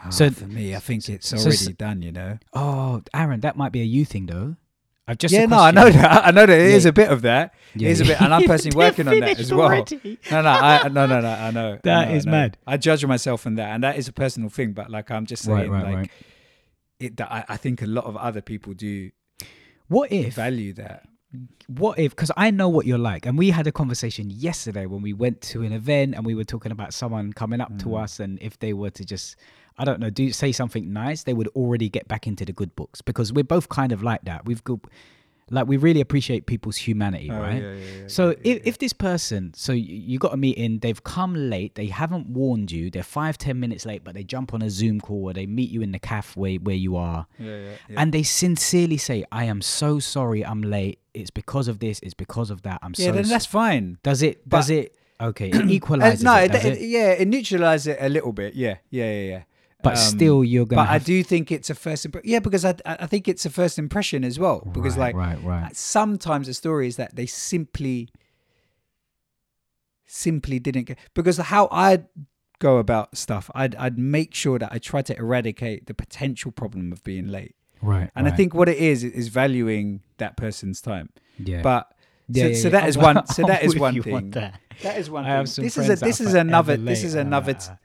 Ah, so- for me i think it's already so- done you know Oh, Aaron, that might be a you thing though. I've just yeah no i know that i know that it is Yeah. a bit of that Yeah, it is a bit and i'm personally working on that as well already. No, no, I, no, no, no. I know. That I know, is I know. mad. I judge myself on that, and that is a personal thing. But like, I'm just saying, Right, right, like, right. it. That I, I think a lot of other people do What if value that. what if because i know what you're like and we had a conversation yesterday when we went to an event and we were talking about someone coming up Mm. to us and if they were to just i don't know do say something nice they would already get back into the good books because we're both kind of like that we've got like we really appreciate people's humanity Oh, right yeah, yeah, yeah, so yeah, if, yeah. if this person so you, you got a meeting they've come late they haven't warned you they're five ten minutes late but they jump on a zoom call or they meet you in the cafe where, where you are yeah, yeah, yeah. and they sincerely say, "I am so sorry, I'm late. It's because of this. It's because of that. I'm sorry. yeah, so." then that's fine. does it? but- Does it? Okay, it Uh, equalizes no, it, it, it? yeah, it neutralizes it a little bit. Yeah, yeah, yeah, yeah. But Um, still, you're gonna. But I do think it's a first. Impre- yeah, because I I I think it's a first impression as well. Because Right, like right, right. sometimes the story is that they simply simply didn't get because how I'd go about stuff, I'd I'd make sure that I try to eradicate the potential problem of being late. right, And I think what it is is valuing that person's time. yeah. But Yeah, so, yeah, so yeah. that is one. So that is one thing. that. That is one I thing. have some this is a this is another this is another t- "Ah."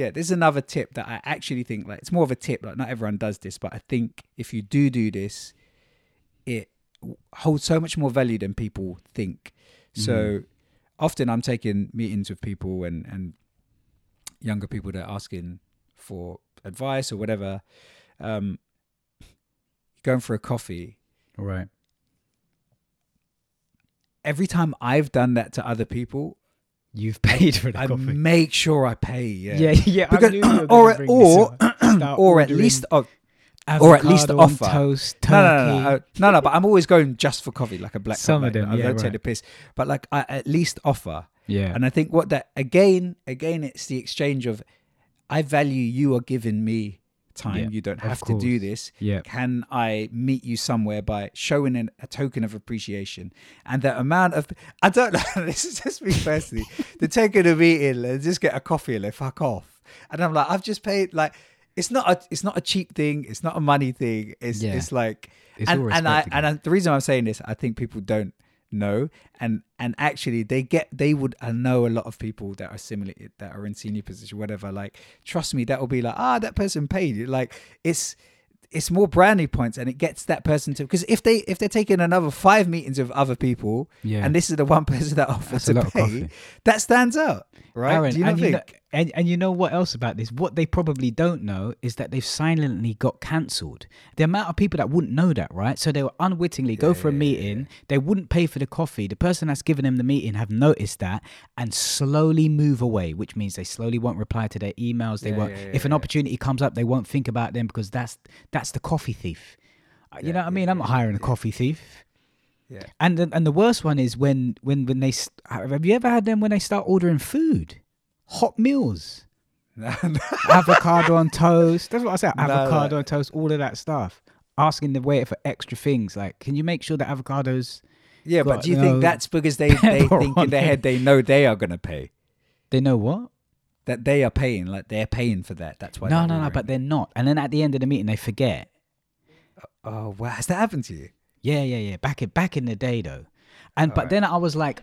Yeah this is another tip that I actually think like it's more of a tip like not everyone does this but I think if you do do this it holds so much more value than people think so Mm-hmm. often I'm taking meetings with people and and younger people that are asking for advice or whatever um going for a coffee right. every time I've done that to other people You've paid for the I coffee. make sure I pay yeah yeah, yeah. Because- or or this up. Start or at least or at least offer. toast, no, no, no, no, uh, no, no. But I'm always going just for coffee, like a black. Some of them, I don't take the piss, but like I at least offer. yeah, And I think what that again, again, it's the exchange of, I value you are giving me time. Yeah, you don't have to do this. yeah. Can I meet you somewhere by showing an, a token of appreciation? And the amount of I don't know. this is just me personally. the token of meeting, let's just get a coffee and they fuck off. And I'm like, I've just paid like. It's not a it's not a cheap thing. It's not a money thing. It's Yeah. it's like It's and, and I and I, the reason I'm saying this, I think people don't know, and and actually they get they would I know a lot of people that are similar that are in senior position, whatever. Like, trust me, that will be like ah, that person paid. You like, it's it's more branding points and it gets that person to because if they if they're taking another five meetings of other people Yeah. and this is the one person that offers That's a to lot pay that stands out right Aaron, do you not think you know, and, and you know what else about this? What they probably don't know is that they've silently got cancelled. The amount of people that wouldn't know that, right? So they will unwittingly go for a meeting. They wouldn't pay for the coffee. The person that's given them the meeting have noticed that and slowly move away, which means they slowly won't reply to their emails. They Yeah, won't. yeah, yeah, if an opportunity comes up, they won't think about them because that's that's the coffee thief. Uh, you know what I mean? I'm not hiring a coffee thief. yeah And the, and the worst one is when when when they st- have you ever had them when they start ordering food, hot meals, avocado on toast. That's what I said. No, no. Avocado on toast, all of that stuff. Asking the waiter for extra things like, can you make sure the avocados yeah but do you you think know, that's because they they think in their head they know they are going to pay they know what? that they are paying like they're paying for that that's why no, no, no. But they're not. And then at the end of the meeting, they forget. Oh, oh wow has that happened to you Yeah, yeah, yeah. Back in back in the day though, and but Alright. then I was like,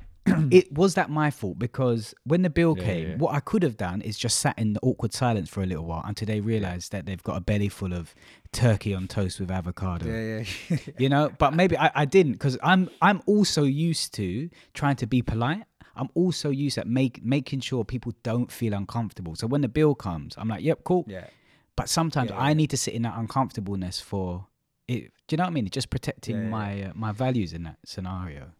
it was that my fault because when the bill Yeah, came, yeah. what I could have done is just sat in the awkward silence for a little while until they realised that they've got a belly full of turkey on toast with avocado. yeah yeah You know, but maybe I, I didn't because I'm I'm also used to trying to be polite. I'm also used to make making sure people don't feel uncomfortable. So when the bill comes, I'm like, yep, cool. yeah But sometimes Yeah, I need to sit in that uncomfortableness for it. Do you know what I mean? Just protecting my uh, my values in that scenario.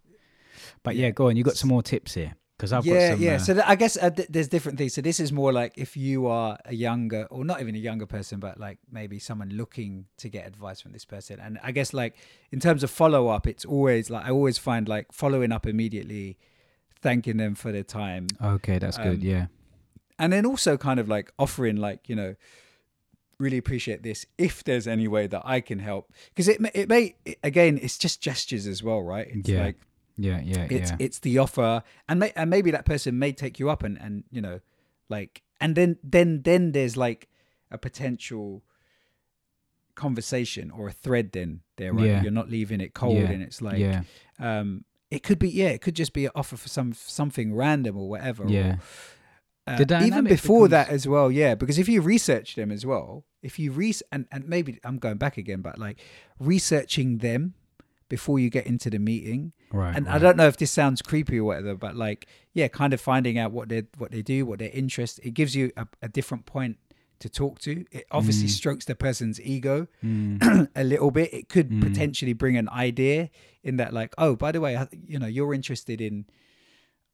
But yeah, go on. You got some more tips here because I've yeah, got some. yeah. uh, So th- I guess uh, th- there's different things. So this is more like if you are a younger, or not even a younger person, but like maybe someone looking to get advice from this person. And I guess like in terms of follow up, it's always like I always find like following up immediately, thanking them for their time, okay, that's good. um, Yeah, and then also kind of like offering like you know really appreciate this if there's any way that I can help because it may, it may it- again it's just gestures as well right it's Yeah. like yeah, yeah, it's yeah. it's the offer and may, and maybe that person may take you up and and you know like and then then then there's like a potential conversation or a thread then there right Yeah. you're not leaving it cold Yeah. and it's like yeah, um it could be yeah it could just be an offer for some something random or whatever or, yeah. uh, even before becomes- that as well yeah because if you research them as well if you re and, and maybe i'm going back again but like researching them before you get into the meeting Right. and I don't know if this sounds creepy or whatever, but like, yeah, kind of finding out what they what they do, what their interest. It gives you a, a different point to talk to. It obviously Mm. strokes the person's ego Mm, a little bit. It could Mm. potentially bring an idea in that, like, oh, by the way, you know, you're interested in,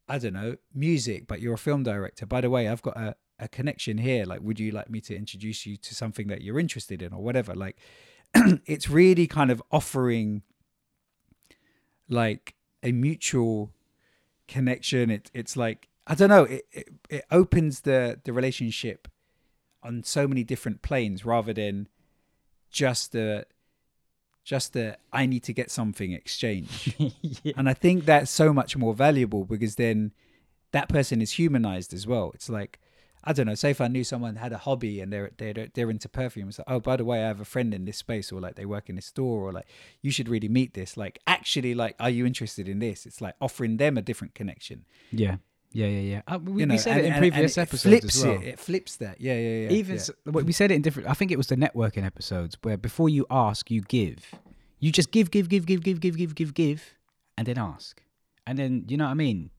I don't know, music, but you're a film director. By the way, I've got a a connection here. Like, would you like me to introduce you to something that you're interested in or whatever? Like, it's really kind of offering like a mutual connection. It, it's like i don't know it, it it opens the the relationship on so many different planes rather than just the just the i need to get something exchange. Yeah. and i think that's so much more valuable because then that person is humanized as well. It's like i don't know say if i knew someone had a hobby and they're they're, they're into perfume it's like oh by the way i have a friend in this space or like they work in this store or like you should really meet this. Like actually like are you interested in this? It's like offering them a different connection. Yeah, yeah, yeah, yeah. Uh, we, you know we said and- it in and- and previous it episodes flips as well. it it flips that. Yeah yeah yeah even yeah. s- well, we said it in different i think it was the networking episodes where before you ask you give. You just give give give give give give give give give and then ask. And then you know what i mean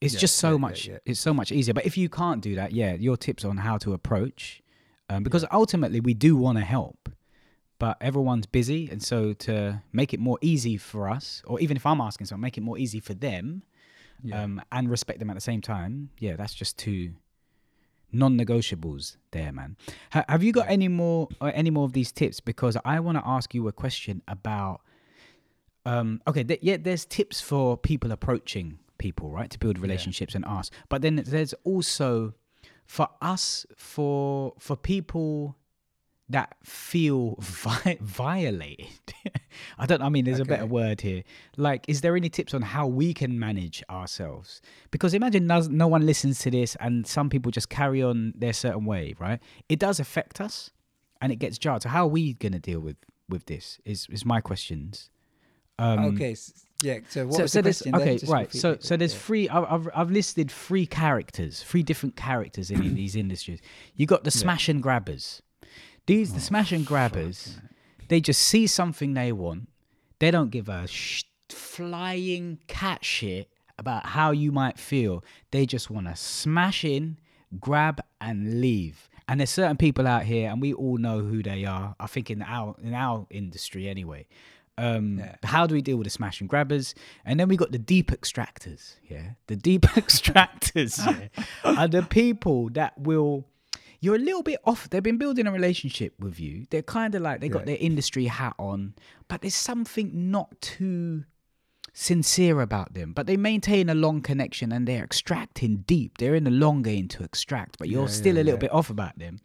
it's Yeah, just so yeah, much yeah. it's so much easier. But if you can't do that yeah your tips on how to approach um, because ultimately we do want to help but everyone's busy and so to make it more easy for us or even if i'm asking someone make it more easy for them um, and respect them at the same time yeah that's just two non-negotiables there man. Ha- have you got any more uh, any more of these tips? Because i want to ask you a question about um okay th- yeah there's tips for people approaching people right to build relationships and ask. But then there's also for us for for people that feel vi- violated i don't i mean there's a better word here. Like is there any tips on how we can manage ourselves? Because imagine no, no one listens to this and some people just carry on their certain way right? It does affect us and it gets jarred. So how are we going to deal with with this is is my questions. Um okay yeah so what so, was so the question okay right so so there's Yeah. three I've, I've i've listed three characters three different characters in these industries you got the smash and grabbers these Oh, the smash and grabbers They just see something they want. They don't give a sh- flying cat shit about how you might feel. They just want to smash in, grab, and leave. And there's certain people out here, and we all know who they are. I think in our in our industry anyway. Um, Yeah. How do we deal with the smash and grabbers? And then we got the deep extractors. Yeah, the deep extractors yeah, are the people that will. You're a little bit off. They've been building a relationship with you. They're kind of like they got their industry hat on, but there's something not too sincere about them. But they maintain a long connection and they're extracting deep. They're in the long game to extract, but you're Yeah, still a little bit off about them.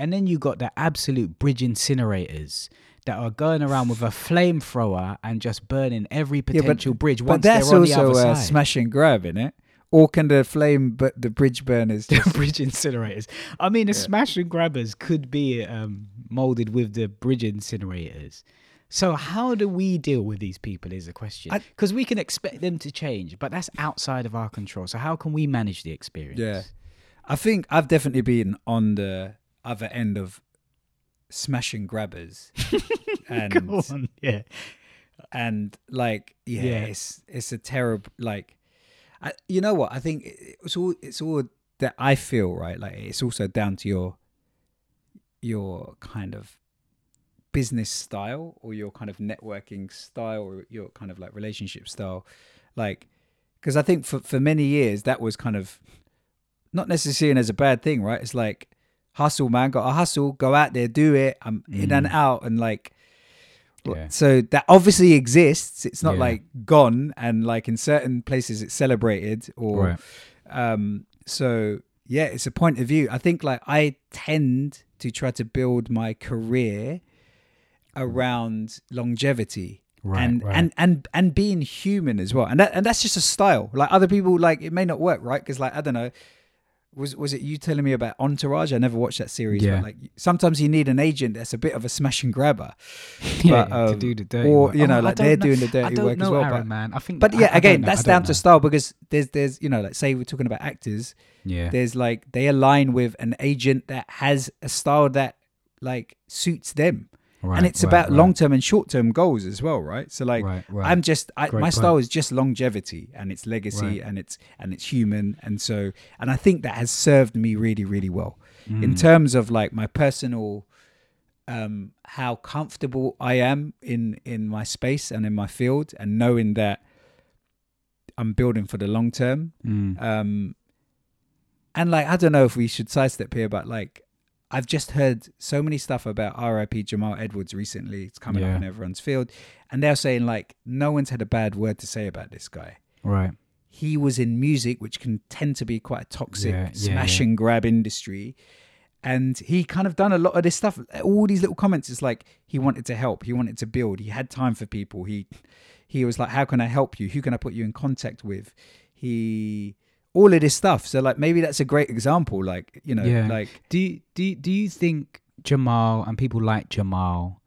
And then you got the absolute bridge incinerators that are going around with a flamethrower and just burning every potential bridge but once that's they're on the also other uh, side. smash and grab, in it. Or can the flame, but the bridge burners? the bridge incinerators. I mean, the smash and grabbers could be um, molded with the bridge incinerators. So how do we deal with these people is a question. Because we can expect them to change, but that's outside of our control. So how can we manage the experience? yeah, I think I've definitely been on the other end of smashing grabbers, and Go on. Yeah. and like yeah, Yeah. it's it's a terrible like I, you know what i think it's all it's all that i feel right like it's also down to your your kind of business style or your kind of networking style or your kind of like relationship style like because i think for for many years that was kind of not necessarily as a bad thing right it's like hustle man got to hustle go out there do it i'm in and out and like Yeah. so that obviously exists. It's not Yeah. like gone, and like in certain places it's celebrated. Or Right. um, so yeah, it's a point of view. I think like I tend to try to build my career around longevity. Right, and, right. and and and being human as well, and that and that's just a style. Like other people, like it may not work, right? Because like I don't know, was was it you telling me about Entourage? I never watched that series. Yeah. But like sometimes you need an agent that's a bit of a smash and grabber. Yeah, But, to um, do the dirty or work. you know, I like they're know- doing the dirty work know as well. Aaron, but man. I think, but yeah, I don't again, know. that's I down to style because there's there's you know, like say we're talking about actors, Yeah. there's like they align with an agent that has a style that like suits them. Right, and it's right, about right. long term and short term goals as well, right? So like. I'm just I, my point. style is just longevity and it's legacy and it's and it's human and so and I think that has served me really really well Mm. in terms of like my personal um how comfortable I am in in my space and in my field and knowing that I'm building for the long term Mm. um and like I don't know if we should sidestep here but like I've just heard so many stuff about RIP Jamal Edwards recently. It's coming Yeah. up in everyone's field. And they're saying like no one's had a bad word to say about this guy. Right. He was in music, which can tend to be quite a toxic Yeah, smash yeah. and grab industry. And he kind of done a lot of this stuff. All these little comments. It's like he wanted to help. He wanted to build. He had time for people. He he was like, "How can I help you? Who can I put you in contact with?" He all of this stuff. So like maybe that's a great example. Like you know, Yeah. like Do you, do you, do you think Jamal and people like Jamal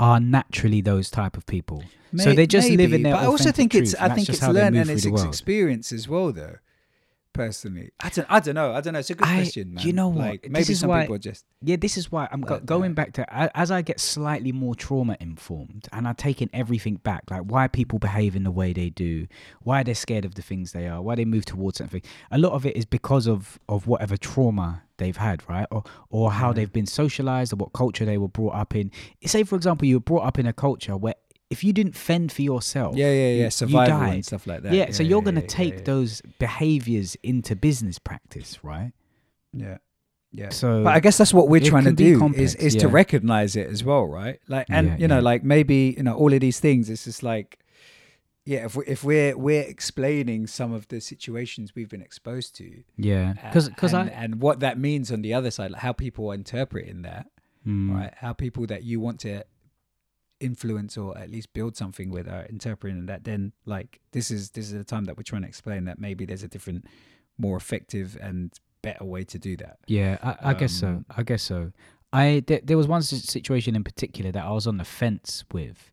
are naturally those type of people? so they just live in their But I also think it's truth, I think it's learned and it's the ex- world. experience as well, though. Personally, I don't. I don't know. I don't know. It's a good I- question, man. you know what? Like, maybe some why- people are just Yeah, this is why I'm going back to as I get slightly more trauma informed and I'm taking everything back, like why people behave in the way they do, why they're scared of the things they are, why they move towards something. A lot of it is because of of whatever trauma they've had, right, or or how they've been socialized or what culture they were brought up in. Say, for example, you were brought up in a culture where if you didn't fend for yourself, yeah, yeah, yeah, survival and stuff like that. Yeah, so you're gonna yeah, take yeah, those behaviors into business practice, right? Yeah, yeah. So but I guess that's what we're trying to do complex, is is to recognize it as well, right? Like, and Yeah, you know, yeah. like maybe you know all of these things. It's just like, yeah, if we if we're we're explaining some of the situations we've been exposed to, yeah, uh, because because I and what that means on the other side, like how people are interpreting that, Mm. right? How people that you want to influence or at least build something with are interpreting that. Then, like this is this is the time that we're trying to explain that maybe there's a different, more effective and better way to do that. Yeah, I, I guess so. Um, I guess so. I there, there was one situation in particular that I was on the fence with,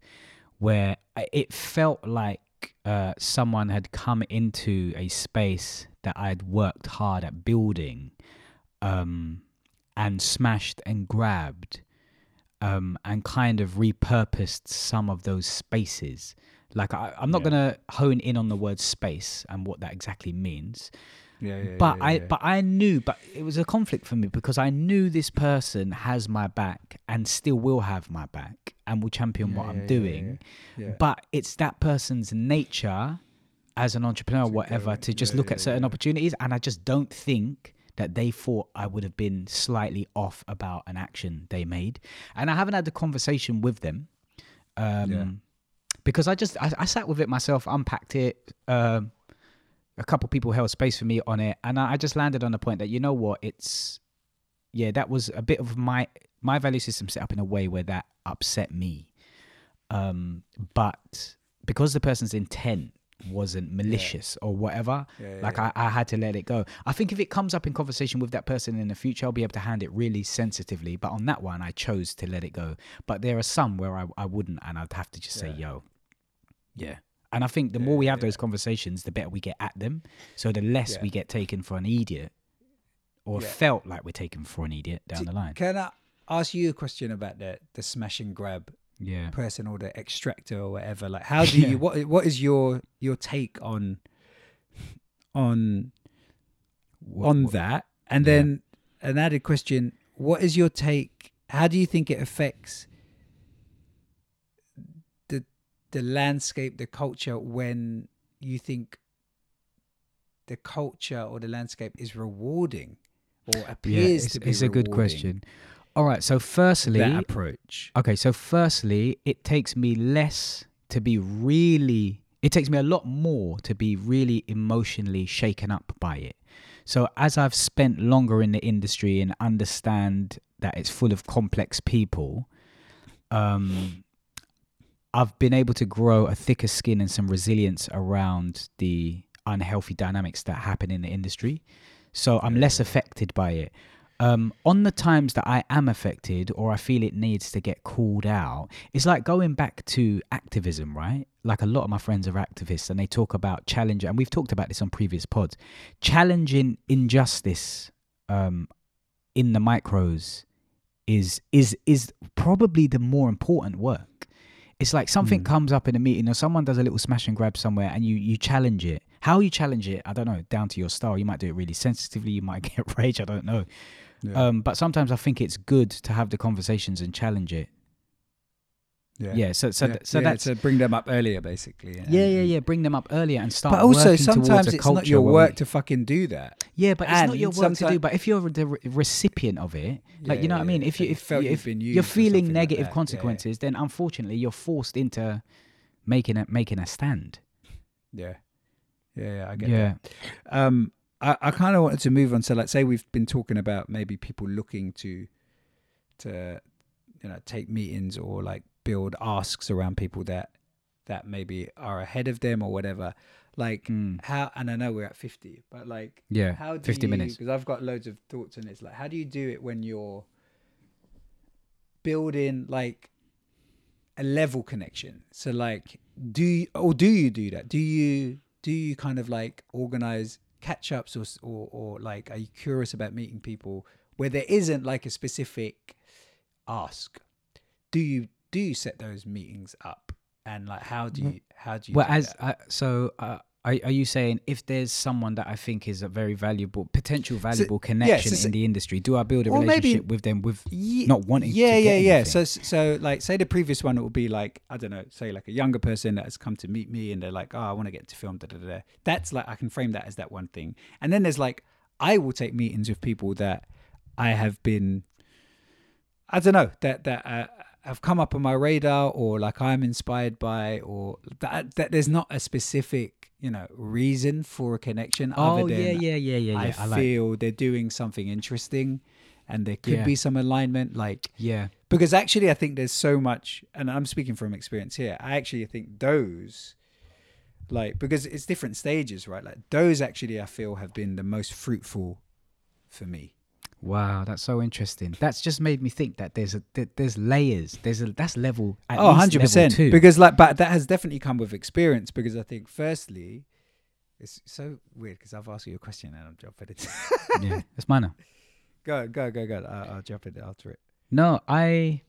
where I, it felt like uh, someone had come into a space that I'd worked hard at building, um, and smashed and grabbed, um, and kind of repurposed some of those spaces. Like I, I'm not Yeah. gonna hone in on the word space and what that exactly means, Yeah, yeah. but yeah, I but I knew, but it was a conflict for me because I knew this person has my back and still will have my back and will champion what I'm doing. yeah. Yeah. But it's that person's nature as an entrepreneur, or To whatever, go- to just look at certain opportunities, and I just don't think that they thought I would have been slightly off about an action they made, and I haven't had the conversation with them. Um, Yeah. Because I just I, I sat with it myself, unpacked it. Um, a couple people held space for me on it, and I, I just landed on the point that you know what, it's yeah, that was a bit of my my value system set up in a way where that upset me. Um, but because the person's intent wasn't malicious or whatever, Yeah, like yeah. I, I had to let it go. I think if it comes up in conversation with that person in the future, I'll be able to hand it really sensitively. But on that one, I chose to let it go. But there are some where I, I wouldn't, and I'd have to just say, yo, yeah. And I think the more we have those conversations, the better we get at them. So the less Yeah. we get taken for an idiot or Yeah. felt like we're taken for an idiot down D- the line. Can I ask you a question about the the smash and grab Yeah. person or the extractor or whatever? Like, how do you what what is your your take on on What- on what- that? And Yeah. then an added question: What is your take? How do you think it affects the the landscape, the culture when you think the culture or the landscape is rewarding or Yeah, appears it's, to be it's a good question. All right. So, firstly, that approach. Okay, so firstly, it takes me less to be really it takes me a lot more to be really emotionally shaken up by it. So as I've spent longer in the industry and understand that it's full of complex people, um I've been able to grow a thicker skin and some resilience around the unhealthy dynamics that happen in the industry. So I'm less affected by it. Um, on the times that I am affected or I feel it needs to get called out, it's like going back to activism, right? Like a lot of my friends are activists and they talk about challenge, and we've talked about this on previous pods, challenging injustice um, in the micros is is is probably the more important work. It's like something comes up in a meeting or someone does a little smash and grab somewhere and you you challenge it. How you challenge it, I don't know, down to your style. You might do it really sensitively, you might get rage, I don't know. Um, but sometimes I think it's good to have the conversations and challenge it. Yeah, yeah. so so Yeah, so yeah, that's to bring them up earlier, basically. and- yeah, yeah, yeah. Bring them up earlier and start. But also, sometimes it's not your work we- to fucking do that. Yeah, but it's not your work to do. But if you're the re- recipient of it, like Yeah, you know yeah, what I mean. If you if, if been you're feeling like negative yeah. consequences, then unfortunately you're forced into making a making a stand. Yeah, yeah, yeah I get Yeah. that. Um, I, I kind of wanted to move on. So, like, say we've been talking about maybe people looking to, to, you know, take meetings or like build asks around people that, that maybe are ahead of them or whatever. Like Mm. how, and I know we're at fifty, but like Yeah, how do 50 you, minutes. Because I've got loads of thoughts on this. Like, how do you do it when you're building like a level connection? So, like, do you, or do you do that? Do you do you kind of like organize catch ups or, or or like are you curious about meeting people where there isn't like a specific ask? Do you do you set those meetings up? And like how do you how do you Well, do as uh, so, uh, are, are you saying if there's someone that I think is a very valuable, potential valuable connection so- in the industry, do I build a Or maybe- relationship with them with Ye- not wanting to yeah yeah yeah anything? so so like say the previous one it would be like i don't know say like a younger person that has come to meet me and they're like oh i want to get to film da, da, da, da. that's like i can frame that as that one thing and then there's like i will take meetings with people that i have been i don't know that that uh, have come up on my radar or like i'm inspired by or that, that there's not a specific you know reason for a connection oh other than yeah, yeah, yeah, yeah, yeah. I, I, like. feel they're doing something interesting and there could Yeah. be some alignment like Yeah, because actually I think there's so much and I'm speaking from experience here I actually think those like because it's different stages right like those actually I feel have been the most fruitful for me Wow, that's so interesting. That's just made me think that there's a that there's layers. There's a that's level. At oh 100% because like but that has definitely come with experience because I think firstly it's so weird because I've asked you a question and I'm jumping it yeah, that's minor. go go go go I'll, I'll jump in after it No, I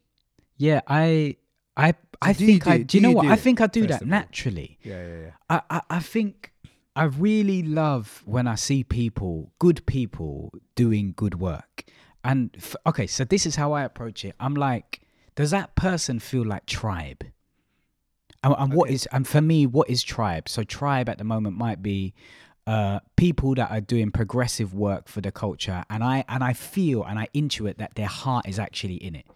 Yeah, I, I, I do think I. do- Do you know what? I think I do that naturally. Yeah, yeah, yeah. I, I, I think I really love when I see people, good people, doing good work. And f- okay, so this is how I approach it. I'm like, does that person feel like tribe? And, and Okay. is, and for me, what is tribe? So tribe at the moment might be uh, people that are doing progressive work for the culture, and I and I feel and I intuit that their heart is actually in it.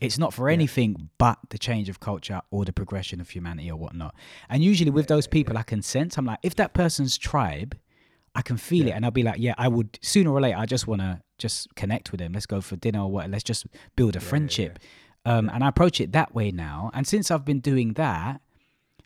It's not for anything but the change of culture or the progression of humanity or whatnot. And usually with those people, I can sense. I'm like, if that person's tribe, I can feel it, and I'll be like, yeah, I would sooner or later. I just want to just connect with them. Let's go for dinner or what. Let's just build a friendship. Um, and I approach it that way now. And since I've been doing that,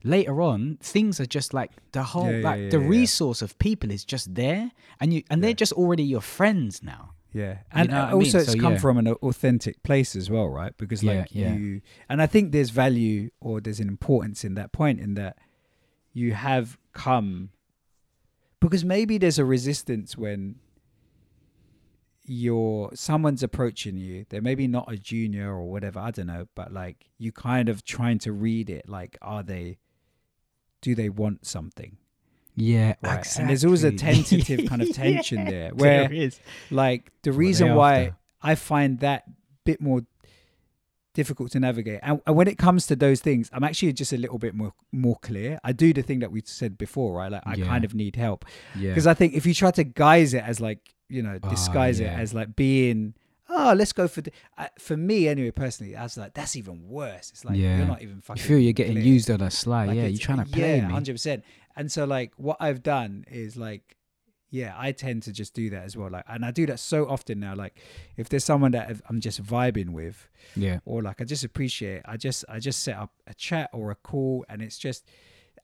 later on, things are just like the whole Yeah, yeah, like yeah, the yeah. resource of people is just there, and you and they're just already your friends now. Yeah, and know uh, what I mean? also it's So, come yeah. from an authentic place as well, right? Because Yeah, like yeah. you, and I think there's value or there's an importance in that point in that you have come because maybe there's a resistance when you're someone's approaching you. They're maybe not a junior or whatever. I don't know, but like you kind of trying to read it. Like, are they? Do they want something? Yeah, Right. And there's always a tentative kind of tension there, where there is. like the reason why after. I find that bit more difficult to navigate, and, and when it comes to those things, I'm actually just a little bit more more clear. I do the thing that we said before, right? Like I Yeah. kind of need help Yeah, because I think if you try to guise it as like you know Ah, disguise it yeah. as like being oh let's go for the, uh, for me anyway personally I was like that's even worse. It's like Yeah. you're not even fucking. you feel you're getting clear. used on a sly. Like yeah, you're trying to play yeah, me. hundred percent. And so like what I've done is like, yeah, I tend to just do that as well. Like, and I do that so often now. Like, if there's someone that I'm just vibing with, Yeah, or like I just appreciate, I just I just set up a chat or a call, and it's just,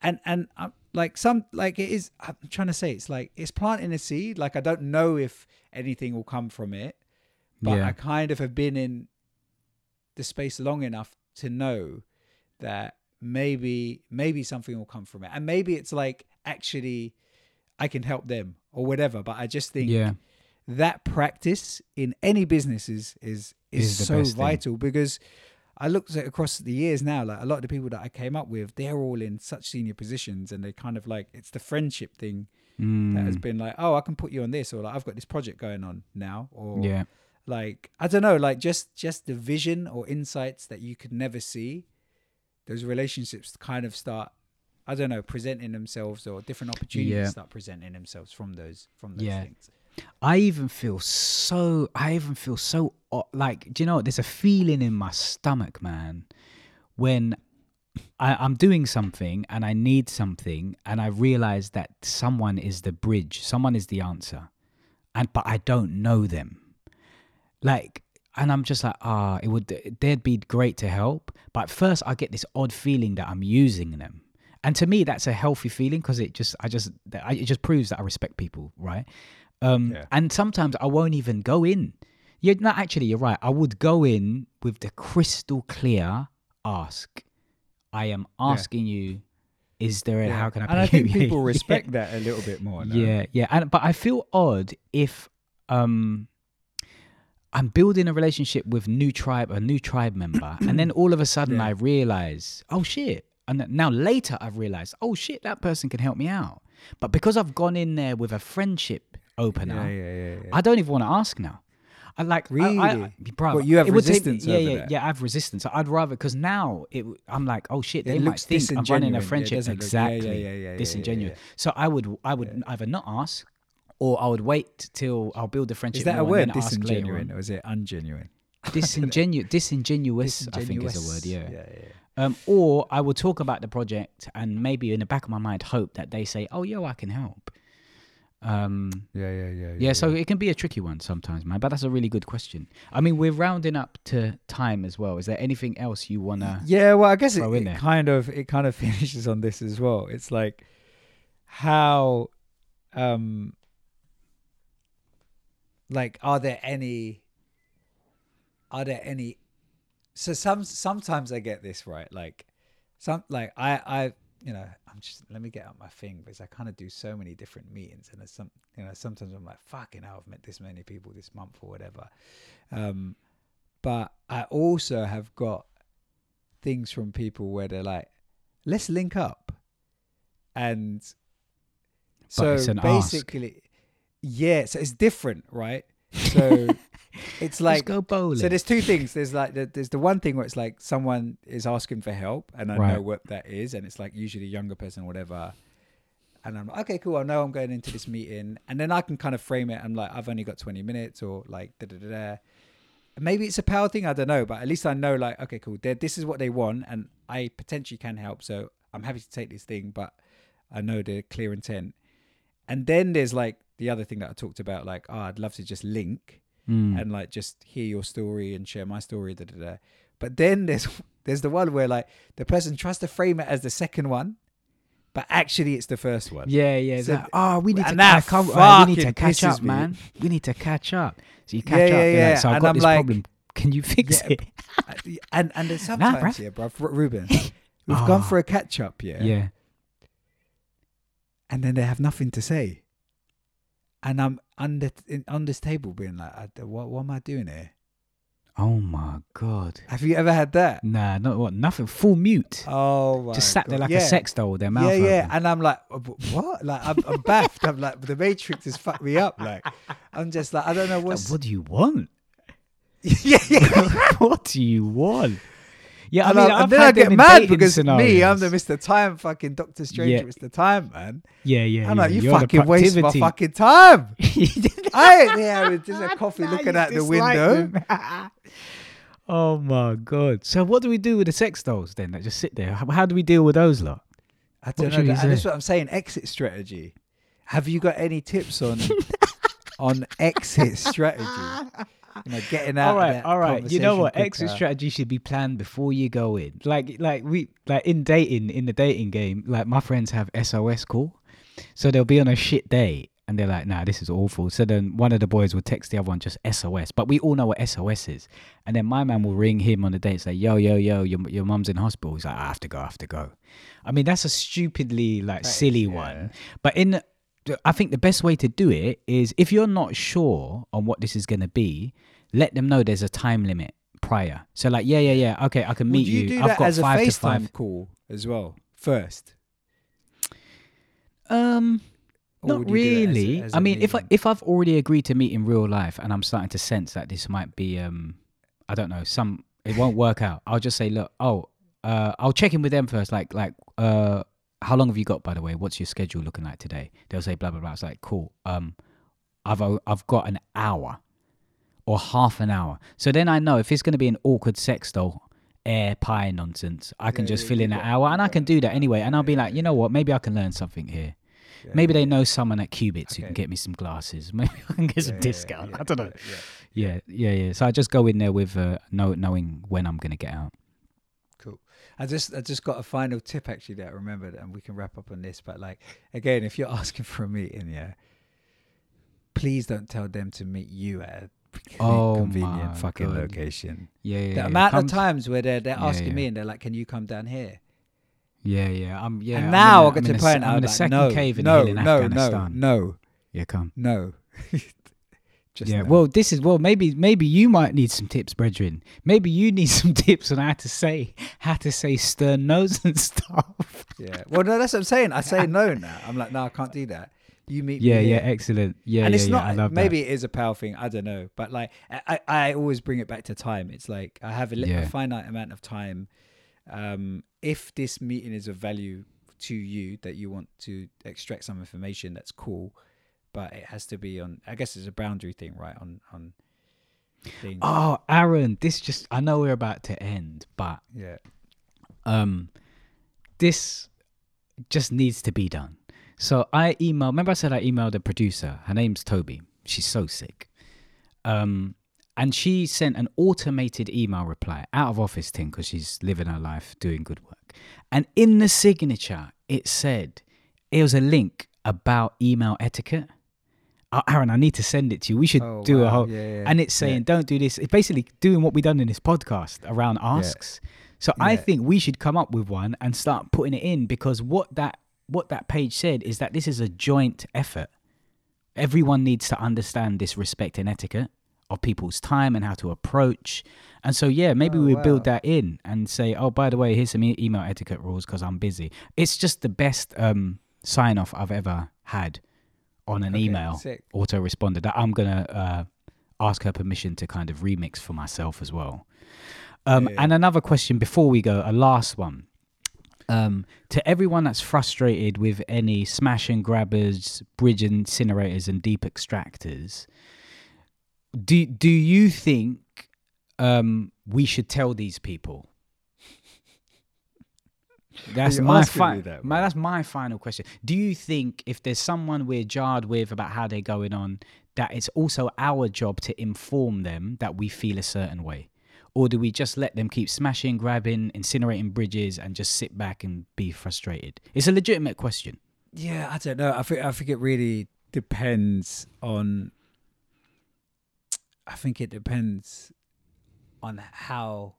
and and I'm like some like it is. I'm trying to say it's like it's planting a seed. Like I don't know if anything will come from it, but Yeah. I kind of have been in the space long enough to know that maybe maybe something will come from it. And maybe it's like actually i can help them or whatever but i just think yeah, that practice in any business is is, is, so best thing. vital because i looked at across the years now like a lot of the people that i came up with they're all in such senior positions and they kind of like it's the friendship thing that has Mm, been like oh i can put you on this or like i've got this project going on now or yeah, like i don't know like just just the vision or insights that you could never see those relationships kind of start i don't know presenting themselves or different opportunities Yeah. start presenting themselves from those from those Yeah. things I even feel so. I even feel so like. Do you know? what? There's a feeling in my stomach, man, when I, I'm doing something and I need something, and I realize that someone is the bridge, someone is the answer, and but I don't know them. Like, and I'm just like, ah, it would. They'd be great to help, but at first I get this odd feeling that I'm using them. And to me, that's a healthy feeling because it just, I just, it just proves that I respect people, right? Um, Yeah. And sometimes I won't even go in. You're not actually. You're right. I would go in with the crystal clear ask. I am asking you, is there a how can I? and i pay think you?" people Yeah. respect that a little bit more. Yeah, yeah, and but I feel odd if um I'm building a relationship with new tribe, a new tribe member, and then all of a sudden Yeah. I realize, oh shit, and now later I've realized, oh shit, that person can help me out. But because I've gone in there with a friendship opener, yeah yeah. I don't even want to ask now. I like I- I, Really? bruv, What, you have would take resistance yeah, yeah, yeah. I have resistance. I'd rather because now it, I'm like, oh shit, It they might looks think I'm running a friendship. doesn't look- yeah, yeah, exactly, yeah, yeah, yeah, disingenuous. So I would, I would either not ask, or I would wait till I'll build the friendship. is that a word then ask later disingenuine or is it ungenuine Disingenuous, disingenuous, I think is a word. Yeah. yeah, yeah. Um, or I would talk about the project and maybe in the back of my mind hope that they say, "Oh, yo, I can help." Um, Yeah, yeah, yeah, yeah, so it can be a tricky one sometimes, man. But that's a really good question. I mean, we're rounding up to time as well. Is there anything else you wanna? Yeah, well, I guess it, it kind of it kind of finishes on this as well. It's like how, um, like, are there any? Are there any? So some sometimes I get this right, like some like I I you know I'm just let me get out my thing because I kind of do so many different meetings and there's some you know sometimes I'm like fucking hell I've met this many people this month or whatever, um, but I also have got things from people where they're like, "Let's link up," and so an ask. Yeah. So it's different, right? So it's like Let's go bowling. so there's two things. There's like the, there's the one thing where it's like someone is asking for help, and I know what that is, and it's like usually a younger person, or whatever. And I'm like, okay, cool. I know I'm going into this meeting, and then I can kind of frame it. I'm like, I've only got 20 minutes, or like da da da da. Maybe it's a power thing. I don't know, but at least I know, like, okay, cool. This is what they want, and I potentially can help. So I'm happy to take this thing, but I know the clear intent. And then there's like the other thing that I talked about, like, oh, I'd love to just link Mm. and like just hear your story and share my story. Da, da, da. But then there's there's the one where like the person tries to frame it as the second one, but actually it's the first one. Yeah, yeah. So like, oh, we need to that catch up. we need to catch up, me. man. We need to catch up. So you Yeah, catch up. yeah, yeah. Like, so I've And got I'm this like- problem. Can you fix Yeah, it? and and bruv. sometimes yeah, bro, Reuben, we've gone Ah. for a catch up, yeah, Yeah. and then they have nothing to say, and I'm under in, on this table being like, I, what what am I doing here? Oh my god. Have you ever had that? Nah, not what. Nothing. Full mute. Oh, my Just sat there like yeah. a sex doll with their mouth yeah, yeah, and I'm like, "Uh, what? Like, I'm, I'm baffed. I'm like, the Matrix has fucked me up. Like, I'm just like, I don't know Like, what do you want? yeah, yeah. what do you want? Yeah, I and, mean, I, I've and then had I get mad because me, I'm the Mr. Time, fucking Doctor Strange, Yeah. Mr. Time, man. Yeah, yeah. I'm yeah. like, you You're fucking waste my fucking time. I I ain't there with just a coffee looking out the window. oh my god! So what do we do with the sex dolls then? That just sit there. How, do we deal with those lot? I don't What know. That, is what I'm saying. Exit strategy. Have you got any tips on on exit strategy? You know, getting out. all right, all right. You know what? Exit strategy should be planned before you go in. Like, like we, like in dating, in the dating game, like my friends have SOS call, so they'll be on a shit day. And they're like, nah, this is awful. So then one of the boys will text the other one just SOS. But we all know what SOS is. And then my man will ring him on the day and say, yo, yo, yo, your, your mum's in hospital. He's like, I have to go, I have to go. I mean, that's a stupidly, like, That is, silly yeah. one. But in, I think the best way to do it is if you're not sure on what this is going to be, let them know there's a time limit prior. So like, yeah, yeah, yeah, okay, I can meet you, do I've that got as a five to five. call as well first? Um, Or not you it as really. as I mean, if I if I've already agreed to meet in real life and I'm starting to sense that this might be, um, I don't know, some it won't work out. I'll just say, look, oh, uh, I'll check in with them first. Like, like, uh, how long have you got, by the way? What's your schedule looking like today? They'll say blah blah blah. It's like cool. Um, I've I've got an hour or half an hour. So then I know if it's going to be an awkward sex doll air pie nonsense, I can Yeah, just yeah, fill in an hour and I can do that anyway. And I'll be like, you know what? Maybe I can learn something here. Yeah, Maybe they know someone at Cubitts who can get me some glasses. Maybe I can get some discount. I don't know. yeah, yeah. Yeah, yeah, yeah. So I just go in there with uh, know, knowing when I'm going to get out. Cool. I just I just got a final tip actually that I remembered, and we can wrap up on this. But like again, if you're asking for a meeting, yeah, please don't tell them to meet you at a Oh convenient fucking God. location. Yeah, yeah. the yeah. amount of times where they're they're Yeah, asking yeah. me and they're like, "Can you come down here?" Yeah, yeah. I'm yeah. and now in get to the point. I'm in a second no, cave in no, the hill in no, Afghanistan. no, no, Yeah, come. no. Just yeah. no. Well, this is well. Maybe maybe you might need some tips, brethren. Maybe you need some tips on how to say how to say stern nose and stuff. yeah. Well, no, that's what I'm saying. I say no now. I'm like, no, I can't do that. You meet me Yeah, yeah. here. Excellent. Yeah, and yeah, it's yeah. not love maybe it is a power thing i don't know but like i i I always bring it back to time it's like i have a, li- a finite amount of time um if this meeting is of value to you that you want to extract some information that's cool but it has to be on i guess it's a boundary thing right on on things. Oh, Aaron, this just I know we're about to end, but yeah um this just needs to be done. So I emailed remember I said I emailed a producer. Her name's Toby. She's so sick. Um and she sent an automated email reply out of office thing because she's living her life doing good work. And in the signature, it said it was a link about email etiquette. Oh, Aaron, I need to send it to you. We should Oh, do a whole Yeah, yeah, and it's yeah. saying don't do this. It's basically doing what we've done in this podcast around asks. So I think we should come up with one and start putting it in because what that what that page said is that this is a joint effort. Everyone needs to understand this respect and etiquette of people's time and how to approach. And so, yeah, maybe Oh, we wow. build that in and say, oh, by the way, here's some e- email etiquette rules because I'm busy. It's just the best um, sign off I've ever had on an Okay, email sick. autoresponder that I'm going to uh, ask her permission to kind of remix for myself as well. Um, Yeah. And another question before we go, a last one. Um, to everyone that's frustrated with any smash and grabbers, bridge incinerators, and deep extractors, do do you think um, we should tell these people? That's my, asking fi- that, my that's my final question. Do you think if there's someone we're jarred with about how they're going on, that it's also our job to inform them that we feel a certain way? Or do we just let them keep smashing, grabbing, incinerating bridges and just sit back and be frustrated? It's a legitimate question. Yeah, I don't know. I think I think it really depends on. I think it depends on how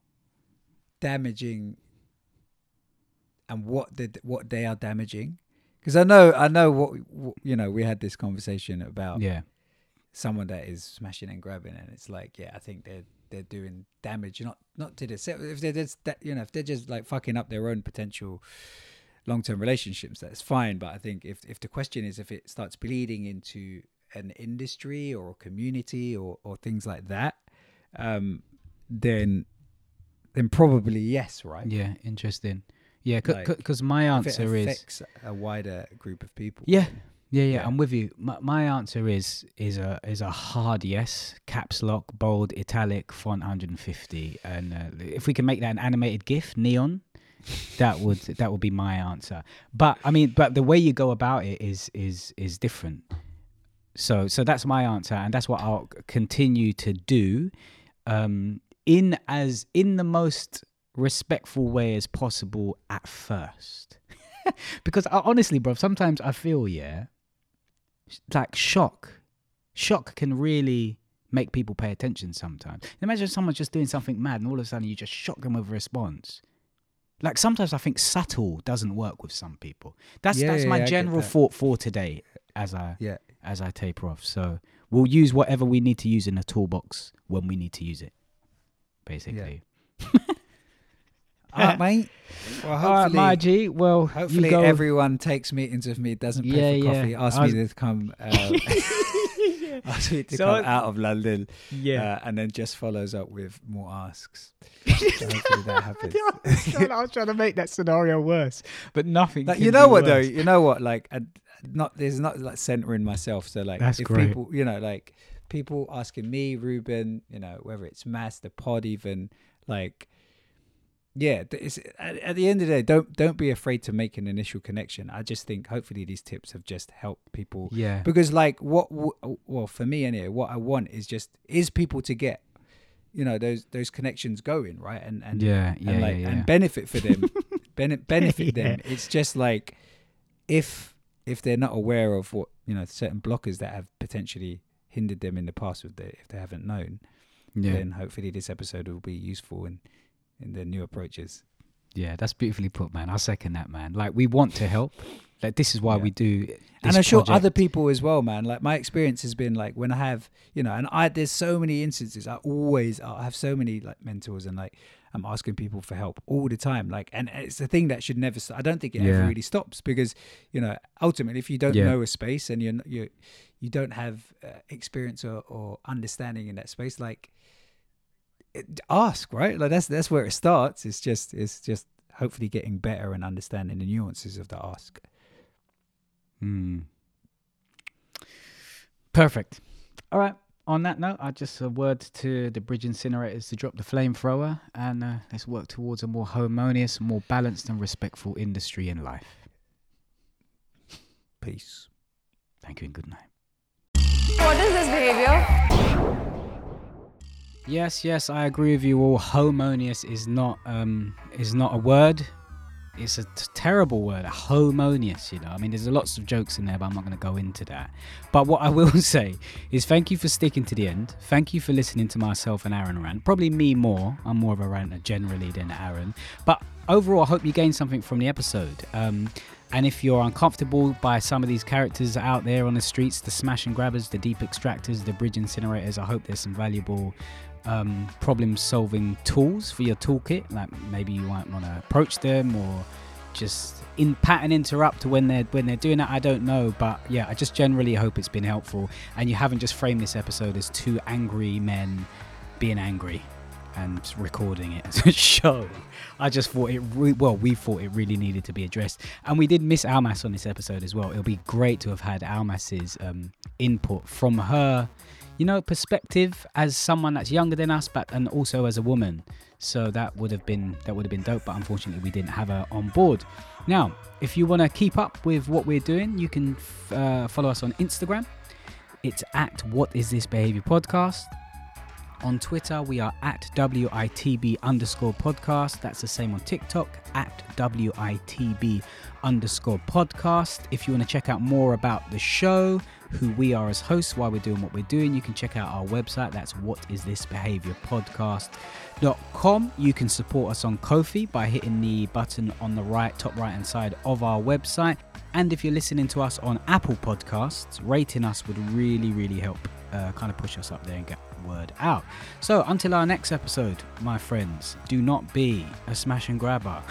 damaging and what the what they are damaging. Because I know I know what, what you know. We had this conversation about Yeah. someone that is smashing and grabbing, and it's like, yeah, I think they're they're doing damage, not not to the if they're just that you know if they're just like fucking up their own potential long term relationships, that's fine. But I think if if the question is if it starts bleeding into an industry or a community or or things like that, um, then then probably yes, right? Yeah, interesting. Yeah, Like, because my If it answer is a wider group of people. Yeah. Yeah, yeah, Yeah. I'm with you. My, my answer is is a is a hard yes. Caps lock, bold, italic, font 150, and uh, if we can make that an animated GIF, neon, that would that would be my answer. But I mean, but the way you go about it is is is different. So so that's my answer, and that's what I'll continue to do, um, in as in the most respectful way as possible at first. because I, honestly, bro, sometimes I feel yeah, like shock, shock can really make people pay attention. Sometimes imagine someone just doing something mad, and all of a sudden you just shock them with a response. Like sometimes I think subtle doesn't work with some people. That's Yeah, that's yeah, my yeah, general that. thought for today as I Yeah. as I taper off. So we'll use whatever we need to use in the toolbox when we need to use it. Basically. All right, mate. Well, All right, G. Well, hopefully everyone takes meetings with me, doesn't pay Yeah, for coffee, asks I was- me to come, uh, asks me to So- come out of London, yeah. uh, and then just follows up with more asks. So hopefully that happens. I was trying to make that scenario worse, but nothing. Like, you know what though? You know what? Like, I, not there's not like centering myself. So like, That's if great. people, you know, like people asking me, Reuben, you know, whether it's Mass, the pod, even like, yeah, it's, at, at the end of the day, don't don't be afraid to make an initial connection. I just think hopefully these tips have just helped people Yeah. because like what well for me anyway, what I want is just is people to get you know those those connections going right and and Yeah, yeah, and like yeah, yeah. and benefit for them Bene- benefit them it's just like if if they're not aware of what you know certain blockers that have potentially hindered them in the past if they if they haven't known yeah. then hopefully this episode will be useful in in the new approaches Yeah, that's beautifully put, man. I second that, man. Like we want to help. Like this is why Yeah. we do. and I'm sure project. other people as well, man. Like my experience has been like when I have, you know, and I there's so many instances. I always I have so many like mentors and like I'm asking people for help all the time. Like, and it's a thing that should never. I don't think it Yeah. ever really stops because you know ultimately if you don't Yeah. know a space and you're you you don't have uh, experience or, or understanding in that space, like ask right. Like that's that's where it starts. It's just it's just hopefully getting better and understanding the nuances of the ask. Hmm. Perfect. All right. On that note, I just a word to the bridge incinerators to drop the flamethrower, and uh, let's work towards a more harmonious, more balanced, and respectful industry in life. Peace. Thank you and good night. What is this behavior? Yes, yes, I agree with you all. Harmonious is not um is not a word. It's a t- terrible word. Harmonious, you know. I mean, there's lots of jokes in there, but I'm not going to go into that. But what I will say is, thank you for sticking to the end. Thank you for listening to myself and Aaron rant. Probably me more. I'm more of a ranter generally than Aaron. But overall, I hope you gained something from the episode. Um, And if you're uncomfortable by some of these characters out there on the streets, the smash and grabbers, the deep extractors, the bridge incinerators, I hope there's some valuable um, problem solving tools for your toolkit. Like maybe you might want to approach them or just in pattern interrupt when they're when they're doing that. I don't know, but yeah, I just generally hope it's been helpful and you haven't just framed this episode as two angry men being angry and recording it as a show. I just thought it re- well, we thought it really needed to be addressed, and we did miss Almas on this episode as well. It'll be great to have had Almas's um, input from her, you know, perspective as someone that's younger than us, but and also as a woman. So that would have been that would have been dope, but unfortunately we didn't have her on board. Now, if you want to keep up with what we're doing, you can f- uh, follow us on Instagram. It's at What Is This Behavior Podcast. On Twitter, we are at WITB underscore podcast. That's the same on TikTok at WITB underscore podcast. If you want to check out more about the show, who we are as hosts, why we're doing what we're doing, you can check out our website. That's what is this behavior podcast.com. You can support us on Ko-fi by hitting the button on the right, top right hand side of our website. And if you're listening to us on Apple Podcasts, rating us would really, really help uh, kind of push us up there and get word out. So until our next episode, my friends, do not be a smash and grabber,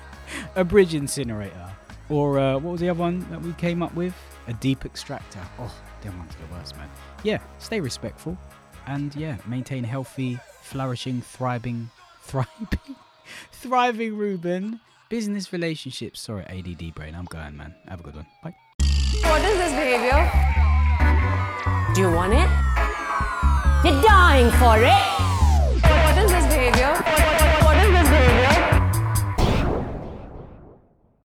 a bridge incinerator, or uh, what was the other one that we came up with? A deep extractor. Oh, them ones are the worst, man. Yeah, stay respectful, and yeah, maintain healthy, flourishing, thriving, thriving, thriving, Reuben. Business relationships. Sorry, ADD brain. I'm going, man. Have a good one. Bye. What is this behavior? Do you want it? You're dying for it.